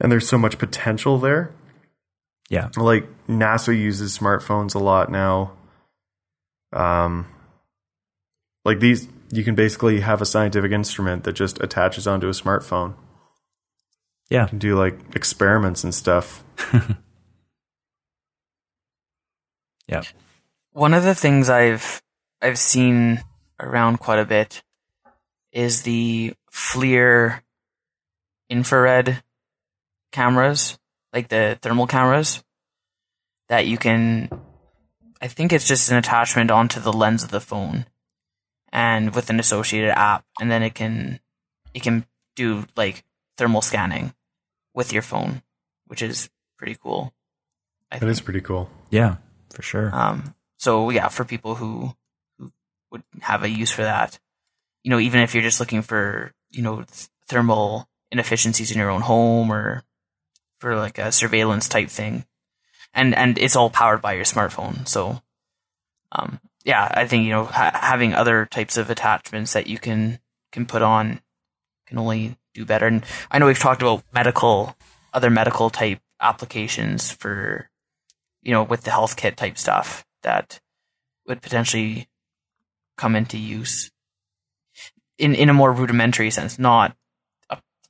S2: and there's so much potential there.
S1: Yeah.
S2: Like NASA uses smartphones a lot now. Um, like these, you can basically have a scientific instrument that just attaches onto a smartphone.
S1: Yeah.
S2: and do like experiments and stuff.
S1: Yeah.
S3: One of the things I've I've seen around quite a bit is the FLIR infrared cameras, like the thermal cameras that you can I think it's just an attachment onto the lens of the phone and with an associated app and then it can it can do like thermal scanning with your phone, which is pretty cool. I think
S2: That is pretty cool.
S1: Yeah, for sure.
S3: um, so yeah, for people who who would have a use for that, you know, even if you're just looking for you know th- thermal inefficiencies in your own home or for like a surveillance type thing, and and it's all powered by your smartphone. So, um, yeah, I think you know ha- having other types of attachments that you can can put on can only do better. And I know we've talked about medical, other medical type applications for you know, with the health kit type stuff that would potentially come into use in in a more rudimentary sense, not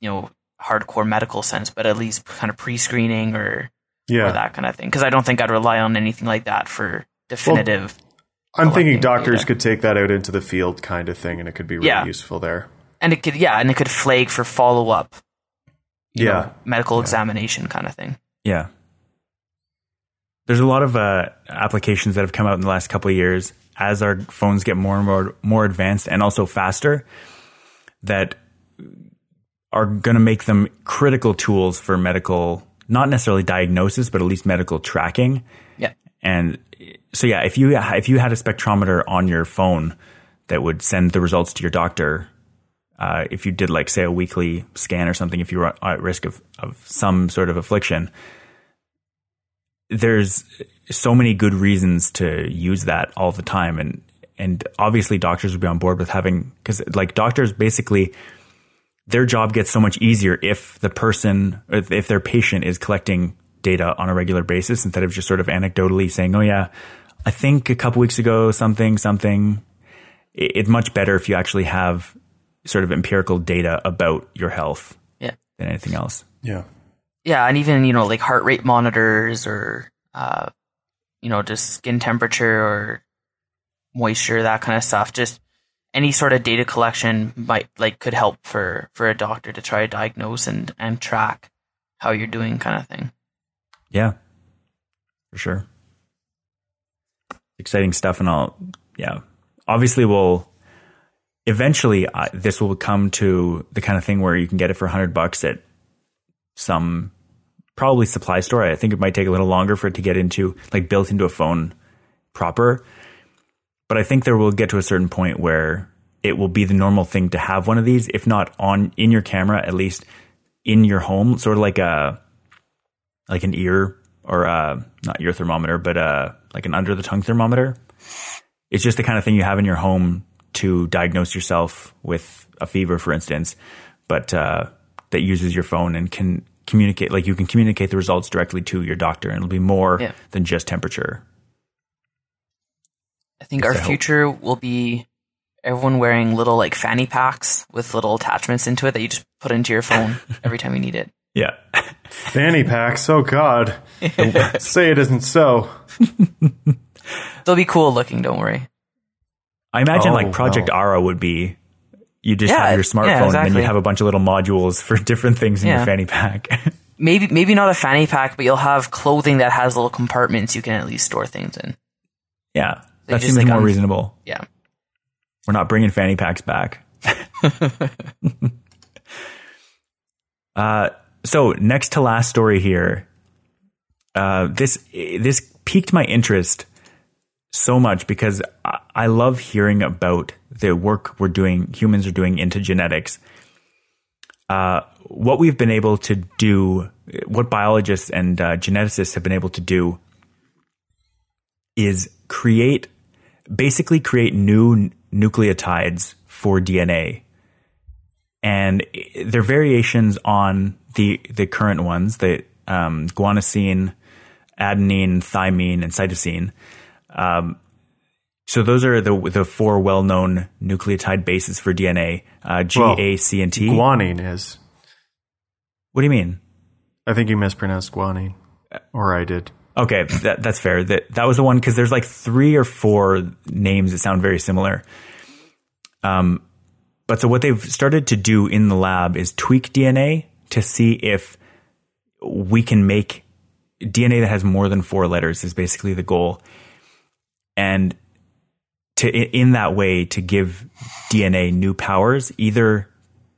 S3: you know hardcore medical sense, but at least kind of pre-screening or,
S2: Yeah.
S3: or that kind of thing. Because I don't think I'd rely on anything like that for definitive.
S2: I'm thinking doctors
S3: data.
S2: could take that out into the field kind of thing and it could be really
S3: Yeah.
S2: useful there.
S3: and it could yeah, and it could flag for follow up.
S2: Yeah.
S3: medical examination kind of thing.
S1: Yeah. There's a lot of uh, applications that have come out in the last couple of years as our phones get more and more more advanced and also faster that are going to make them critical tools for medical not necessarily diagnosis but at least medical tracking.
S3: Yeah.
S1: And so yeah, if you if you had a spectrometer on your phone that would send the results to your doctor uh, if you did like say a weekly scan or something, if you were at risk of, of some sort of affliction, there's so many good reasons to use that all the time. And, and obviously doctors would be on board with having, cause like doctors basically, their job gets so much easier if the person, if, if their patient is collecting data on a regular basis instead of just sort of anecdotally saying, oh yeah, I think a couple weeks ago, something, something. It's much better if you actually have sort of empirical data about your health
S3: Yeah.
S1: than anything else.
S2: Yeah.
S3: Yeah, and even you know like heart rate monitors or uh, you know just skin temperature or moisture that kind of stuff. Just any sort of data collection might like could help for for a doctor to try to diagnose and and track how you're doing, kind of thing.
S1: Yeah, for sure. Exciting stuff, and I'll yeah. Obviously, we'll eventually uh, this will come to the kind of thing where you can get it for hundred bucks at some probably supply store. I think it might take a little longer for it to get into like built into a phone proper. But I think there will get to a certain point where it will be the normal thing to have one of these, if not on in your camera, at least in your home, sort of like a like an ear or a, not ear thermometer, but uh like an under the tongue thermometer. It's just the kind of thing you have in your home to diagnose yourself with a fever, for instance, but uh, that uses your phone and can communicate. Like you can communicate the results directly to your doctor, and it'll be more
S3: Yeah.
S1: than just temperature.
S3: I think our
S1: So-
S3: future will be everyone wearing little like fanny packs with little attachments into it that you just put into your phone every time you need it.
S1: Yeah.
S2: Fanny packs. Oh God. Say it isn't so.
S3: They'll be cool looking, don't worry.
S1: I imagine
S2: Oh,
S1: like Project
S2: wow.
S1: Ara would be you just
S3: Yeah,
S1: have your
S3: yeah,
S1: smartphone and then
S3: exactly.
S1: you have a bunch of little modules for different things in
S3: Yeah.
S1: your fanny pack.
S3: Maybe maybe not a fanny pack, but you'll have clothing that has little compartments you can at least store things in.
S1: yeah. That seems
S3: like,
S1: more
S3: un-
S1: reasonable.
S3: Yeah.
S1: We're not bringing fanny packs back. uh, so next to last story here. Uh, this this piqued my interest so much because I, I love hearing about the work we're doing, humans are doing into genetics. Uh, what we've been able to do, what biologists and uh, geneticists have been able to do, is create basically create new n- nucleotides for DNA. And they're variations on the the current ones, the um, guanosine, adenine, thymine, and cytosine. Um, so those are the the four well known nucleotide bases for DNA: uh, G,
S2: Well,
S1: A, C, and T.
S2: Guanine is.
S1: what do you mean?
S2: I think you mispronounced guanine, or I did.
S1: Okay, that, that's fair. That that was the one because there's like three or four names that sound very similar. Um, but so what they've started to do in the lab is tweak DNA to see if we can make DNA that has more than four letters. Is basically the goal, and to in that way to give DNA new powers, either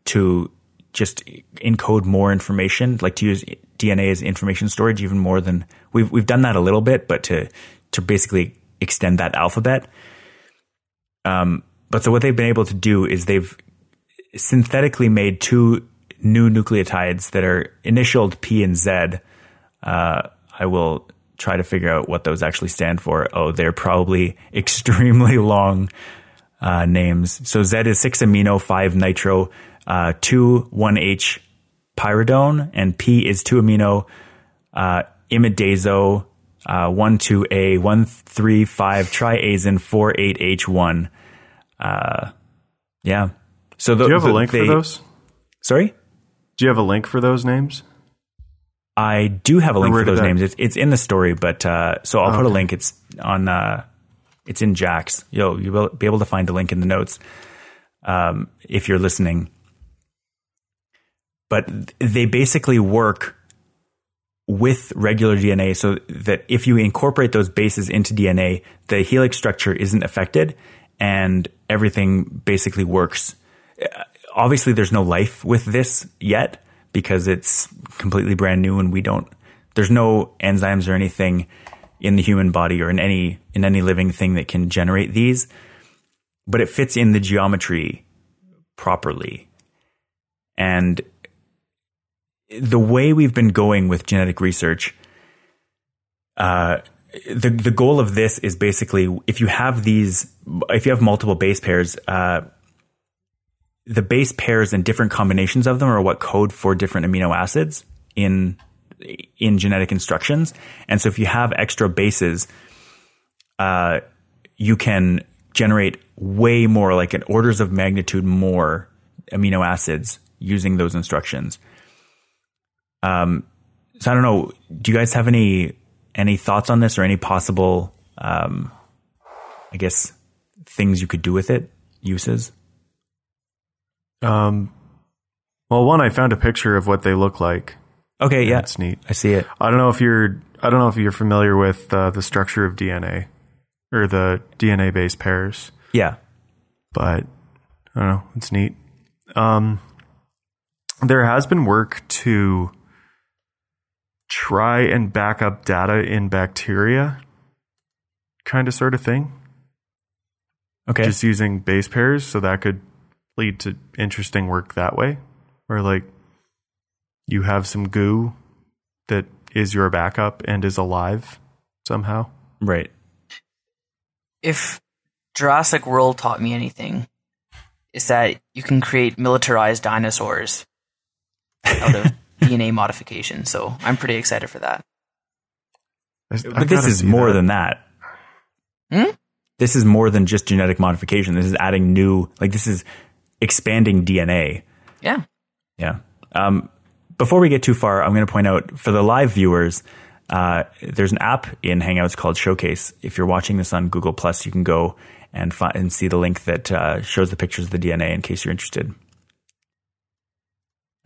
S1: to just encode more information, like to use DNA as information storage even more than we've we've done that a little bit, but to to basically extend that alphabet. Um, but so what they've been able to do is they've synthetically made two new nucleotides that are initialed P and Z. Uh, I will try to figure out what those actually stand for. Oh, they're probably extremely long uh, names. So Z is 6 amino, 5 nitro, uh, 2 1H pyridone, and P is 2 amino, uh, imidazo, uh, 1 2A, 1 3 5 triazine, 4 8H1. Uh, yeah. So the,
S2: Do you have a link
S1: they-
S2: for those?
S1: Sorry?
S2: Do you have a link for those names?
S1: I do have a link for those
S2: that-
S1: names. It's it's in the story, but uh, so I'll put a link. It's on. Uh, it's in JACS. You'll you will be able to find a link in the notes um, if you're listening. But they basically work with regular DNA, so that if you incorporate those bases into DNA, the helix structure isn't affected, and everything basically works. Obviously, there's no life with this yet because it's completely brand new, and we don't. There's no enzymes or anything in the human body or in any in any living thing that can generate these, but it fits in the geometry properly, and the way we've been going with genetic research, uh, the the goal of this is basically if you have these, if you have multiple base pairs, uh, the base pairs and different combinations of them are what code for different amino acids in in genetic instructions. And so if you have extra bases, uh, you can generate way more, like an orders of magnitude more amino acids using those instructions. Um, so I don't know. Do you guys have any any thoughts on this or any possible, um, I guess, things you could do with it, uses?
S2: Um, well, one, I found a picture of what they look like.
S1: Okay, yeah,
S2: That's neat.
S1: I see it.
S2: I don't know if you're I don't know if you're familiar with uh, the structure of DNA or the DNA base pairs,
S1: Yeah,
S2: but I don't know. It's neat. Um, there has been work to try and back up data in bacteria, kind of sort of thing.
S1: Okay.
S2: just using base pairs. So that could lead to interesting work that way, where like you have some goo that is your backup and is alive somehow.
S1: right.
S3: If Jurassic World taught me anything, is that you can create militarized dinosaurs out of DNA modification. So I'm pretty excited for that.
S2: I- I
S1: But this is more
S2: that.
S1: than that.
S3: Hmm?
S1: This is more than just genetic modification. This is adding new, like this is expanding DNA.
S3: Yeah.
S1: Yeah. Um, before we get too far, I'm going to point out for the live viewers, uh, there's an app in Hangouts called Showcase. If you're watching this on Google Plus, you can go and find and see the link that uh, shows the pictures of the DNA in case you're interested.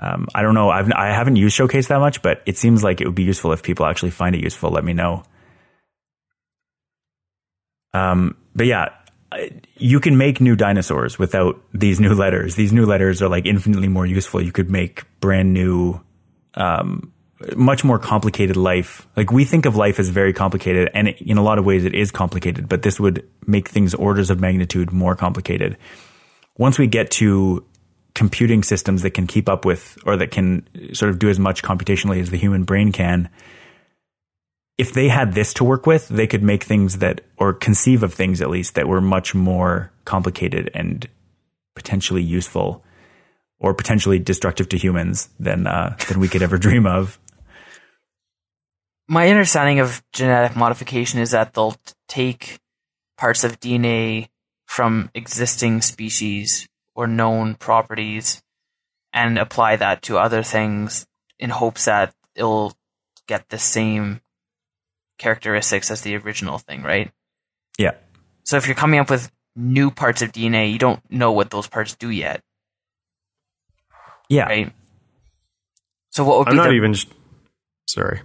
S1: Um, I don't know. I've I haven't used Showcase that much, but it seems like it would be useful if people actually find it useful. Let me know. Um, but yeah, you can make new dinosaurs without these new letters. These new letters are like infinitely more useful. You could make brand new, um, much more complicated life. Like we think of life as very complicated, and in a lot of ways it is complicated. But this would make things orders of magnitude more complicated. Once we get to computing systems that can keep up with, or that can sort of do as much computationally as the human brain can, if they had this to work with, they could make things that, or conceive of things at least, that were much more complicated and potentially useful, or potentially destructive to humans than uh, than we could ever dream of.
S3: My understanding of genetic modification is that they'll take parts of DNA from existing species or known properties and apply that to other things in hopes that it'll get the same characteristics as the original thing, right?
S1: Yeah,
S3: So if you're coming up with new parts of DNA, you don't know what those parts do yet,
S1: yeah.
S3: right? So what would be.
S2: I'm
S3: be
S2: not
S3: the,
S2: even. Sorry.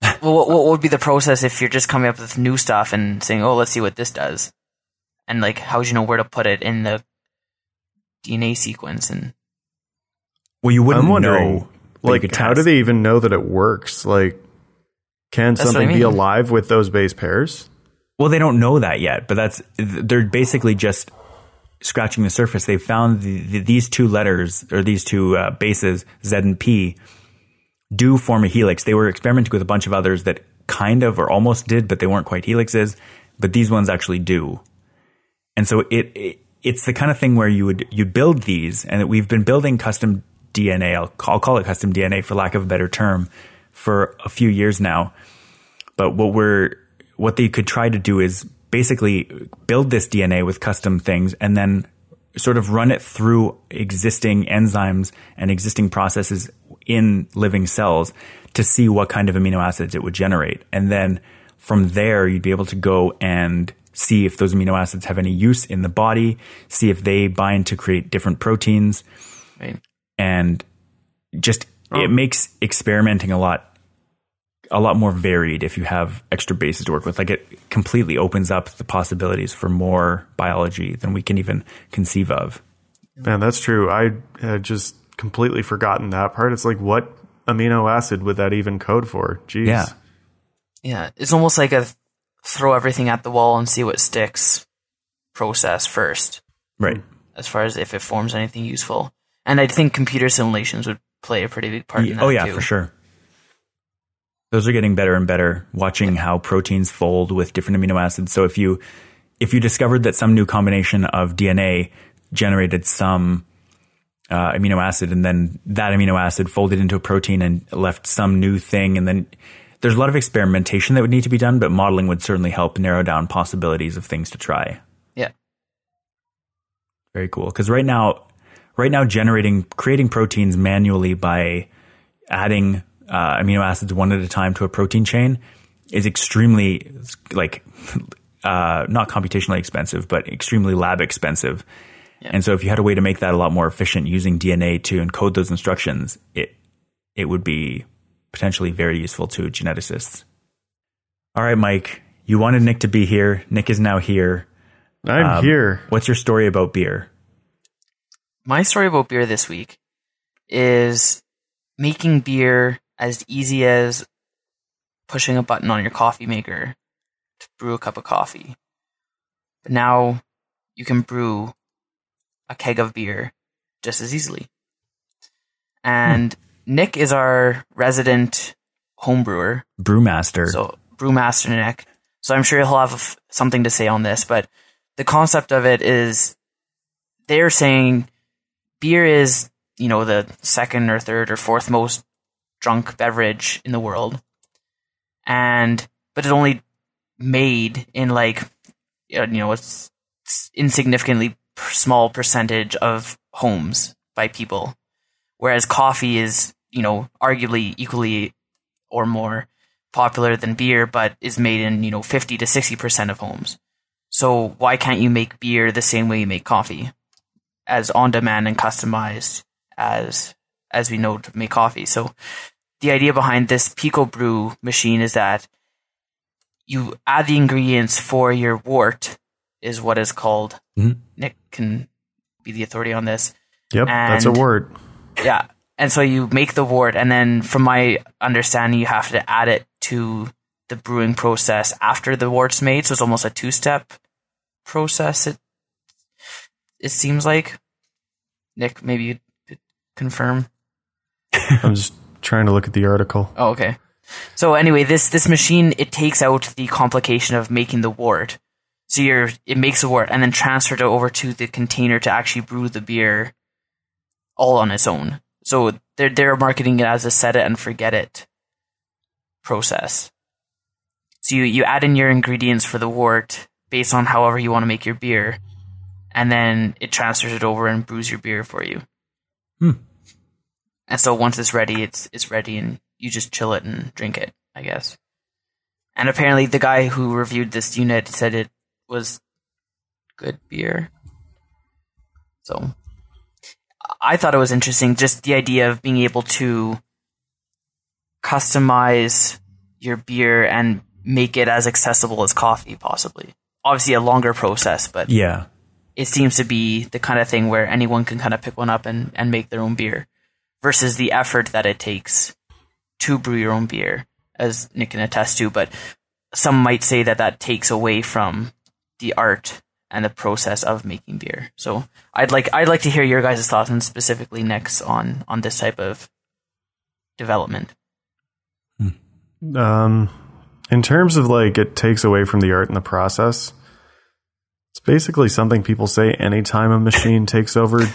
S3: well, what, what would be the process if you're just coming up with new stuff and saying, "Oh, let's see what this does," and like, how would you know where to put it in the DNA sequence? And
S1: Well, you wouldn't
S2: I'm wondering,
S1: know.
S2: like, how do they even know that it works? Like, can
S3: That's what I
S2: something be alive with those base pairs?
S1: Well, they don't know that yet, but that's they're basically just scratching the surface. They found the, the, these two letters or these two uh, bases, Z and P, do form a helix. They were experimenting with a bunch of others that kind of or almost did, but they weren't quite helixes. But these ones actually do. And so it, it it's the kind of thing where you would you build these, and we've been building custom DNA. I'll, I'll call it custom DNA for lack of a better term for a few years now. But what we're what they could try to do is basically build this DNA with custom things and then sort of run it through existing enzymes and existing processes in living cells to see what kind of amino acids it would generate. And then from there, you'd be able to go and see if those amino acids have any use in the body, see if they bind to create different proteins
S3: right,
S1: and just oh. it makes experimenting a lot a lot more varied if you have extra bases to work with like it completely opens up the possibilities for more biology than we can even conceive of
S2: Man, that's true. I had just completely forgotten that part. It's like, what amino acid would that even code for? Jeez.
S1: Yeah.
S3: yeah, it's almost like a throw everything at the wall and see what sticks process first,
S1: right.
S3: As far as if it forms anything useful. And I think computer simulations would play a pretty big part in that
S1: oh yeah
S3: too.
S1: for sure. Those are getting better and better watching how proteins fold with different amino acids. So if you if you discovered that some new combination of dna generated some uh, amino acid and then that amino acid folded into a protein and left some new thing and then there's a lot of experimentation that would need to be done but modeling would certainly help narrow down possibilities of things to try
S3: Yeah,
S1: very cool. Because right now, right now, generating, creating proteins manually by adding uh, amino acids one at a time to a protein chain is extremely like uh, not computationally expensive, but extremely lab expensive. And so, if you had a way to make that a lot more efficient using DNA to encode those instructions, it it would be potentially very useful to geneticists. All right, Mike, you wanted Nick to be here. Nick is now here.
S2: I'm
S1: Um,
S2: here.
S1: What's your story about beer?
S3: my story about beer this week is making beer as easy as pushing a button on your coffee maker to brew a cup of coffee. But now you can brew a keg of beer just as easily. And Nick is our resident home brewer.
S1: Brewmaster.
S3: So brewmaster Nick. So I'm sure he'll have something to say on this, but the concept of it is they're saying beer is, you know, the second or third or fourth most drunk beverage in the world. And, but it's only made in like, you know, it's insignificantly small percentage of homes by people. Whereas coffee is, you know, arguably equally or more popular than beer, but is made in, you know, 50 to 60% of homes. So why can't you make beer the same way you make coffee? As on demand and customized as, as we know to make coffee. So the idea behind this Pico Brew machine is that you add the ingredients for your wort is what is called.
S1: Mhm.
S3: Nick can be the authority on this.
S2: Yep, that's a
S3: And-
S2: word.
S3: Yeah. And so you make the wort, and then from my understanding, you have to add it to the brewing process after the wort's made. So it's almost a two step process. It it seems like. Nick, maybe you could confirm.
S2: I'm just trying to look at the article.
S3: Oh, okay. So anyway, this this machine it takes out the complication of making the wort. So you're it makes a wort and then transfers it over to the container to actually brew the beer all on its own. So they're they're marketing it as a set it and forget it process. So you, you add in your ingredients for the wort based on however you want to make your beer, and then it transfers it over and brews your beer for you.
S1: Hmm.
S3: And so once it's ready, it's it's ready, and you just chill it and drink it, I guess. And apparently, the guy who reviewed this unit said it was good beer. So I thought it was interesting, just the idea of being able to customize your beer and make it as accessible as coffee, possibly. Obviously, a longer process, but
S1: yeah.
S3: it seems to be the kind of thing where anyone can kind of pick one up and, and make their own beer versus the effort that it takes to brew your own beer, as Nick can attest to. But some might say that that takes away from the art and the process of making beer. So I'd like I'd like to hear your guys' thoughts and specifically Nick's on on this type of development.
S2: Um, in terms of like it takes away from the art and the process, it's basically something people say anytime a machine takes over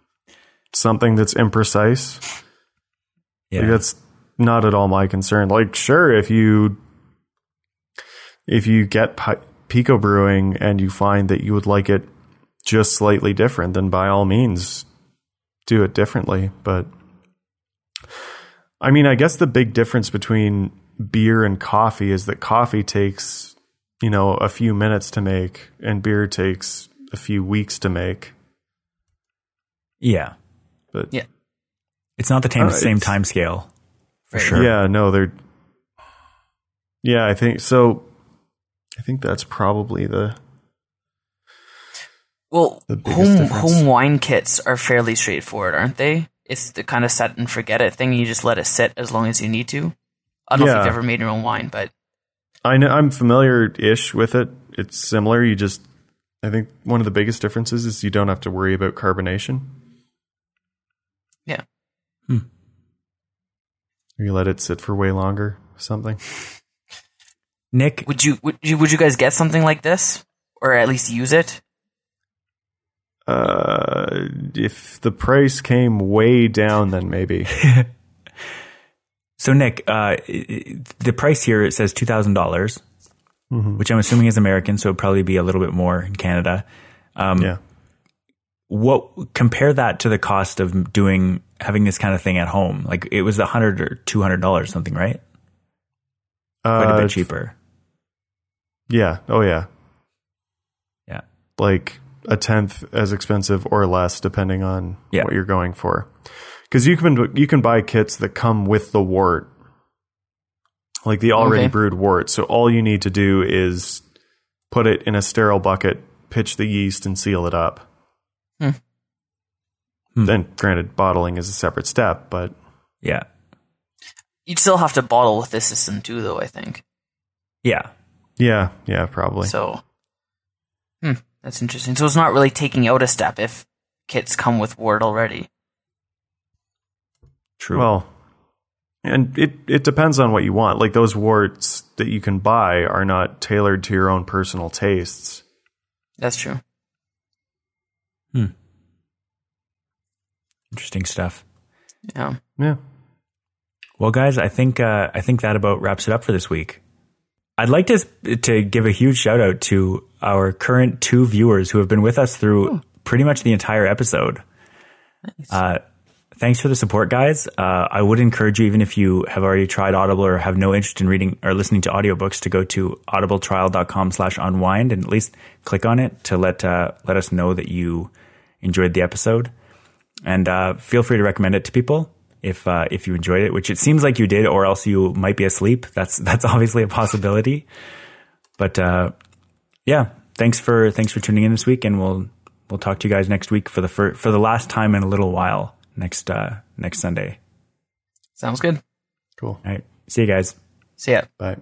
S2: something that's imprecise.
S1: Yeah.
S2: Like, that's not at all my concern. Like, sure, if you if you get Pi- Pico Brewing and you find that you would like it just slightly different, then by all means do it differently. But I mean, I guess the big difference between beer and coffee is that coffee takes you know a few minutes to make, and beer takes a few weeks to make.
S1: yeah.
S2: But
S3: Yeah.
S1: It's not the same,
S2: Uh,
S1: same time scale. For sure.
S2: Yeah, no, they're. Yeah, I think so. I think that's probably the.
S3: Well,
S2: The biggest
S3: home
S2: difference.
S3: home wine kits are fairly straightforward, aren't they? It's the kind of set and forget it thing. You just let it sit as long as you need to. I don't know if you've ever made your own wine, but
S2: I know I'm familiar-ish with it. It's similar. You just, I think one of the biggest differences is you don't have to worry about carbonation.
S3: yeah. Hmm.
S2: You let it sit for way longer. Something.
S1: Nick,
S3: Would you would you would you guys get something like this, or at least use it?
S2: Uh, if the price came way down, then maybe.
S1: so Nick, uh, the price here it says two thousand dollars, which I'm assuming is American, so it'd probably be a little bit more in Canada. Um,
S2: yeah.
S1: What compare that to the cost of doing having this kind of thing at home? Like it was a hundred or two hundred dollars something, right? Quite a
S2: Uh,
S1: bit cheaper.
S2: Yeah. Oh yeah.
S1: Yeah.
S2: like a tenth as expensive or less depending on
S1: Yeah.
S2: what you're going for because you can you can buy kits that come with the wort like the already
S3: Okay.
S2: brewed wort so all you need to do is put it in a sterile bucket pitch the yeast and seal it up
S3: Hmm.
S1: Hmm.
S2: then granted bottling is a separate step but
S1: Yeah.
S3: You'd still have to bottle with this system too, though. I think
S1: Yeah.
S2: Yeah yeah probably
S3: so. Hmm. That's interesting. So it's not really taking out a step if kits come with Wort already.
S1: True.
S2: Well, and it it depends on what you want. Like those worts that you can buy are not tailored to your own personal tastes.
S3: That's true. Hmm.
S1: Interesting stuff.
S3: Yeah.
S2: Yeah.
S1: Well, guys, I think uh, I think that about wraps it up for this week. I'd like to to give a huge shout out to our current two viewers who have been with us through pretty much the entire episode. Uh, thanks for the support, guys. Uh, I would encourage you, even if you have already tried Audible or have no interest in reading or listening to audiobooks, to go to audibletrial.com slash unwind and at least click on it to let uh, let us know that you enjoyed the episode. And uh, feel free to recommend it to people if uh, if you enjoyed it, which it seems like you did, or else you might be asleep. That's that's obviously a possibility. But uh, yeah, thanks for thanks for tuning in this week, and we'll we'll talk to you guys next week for the fir- for the last time in a little while next uh, next Sunday.
S3: Sounds good.
S2: Cool.
S1: All right, see you guys.
S3: See ya.
S2: Bye.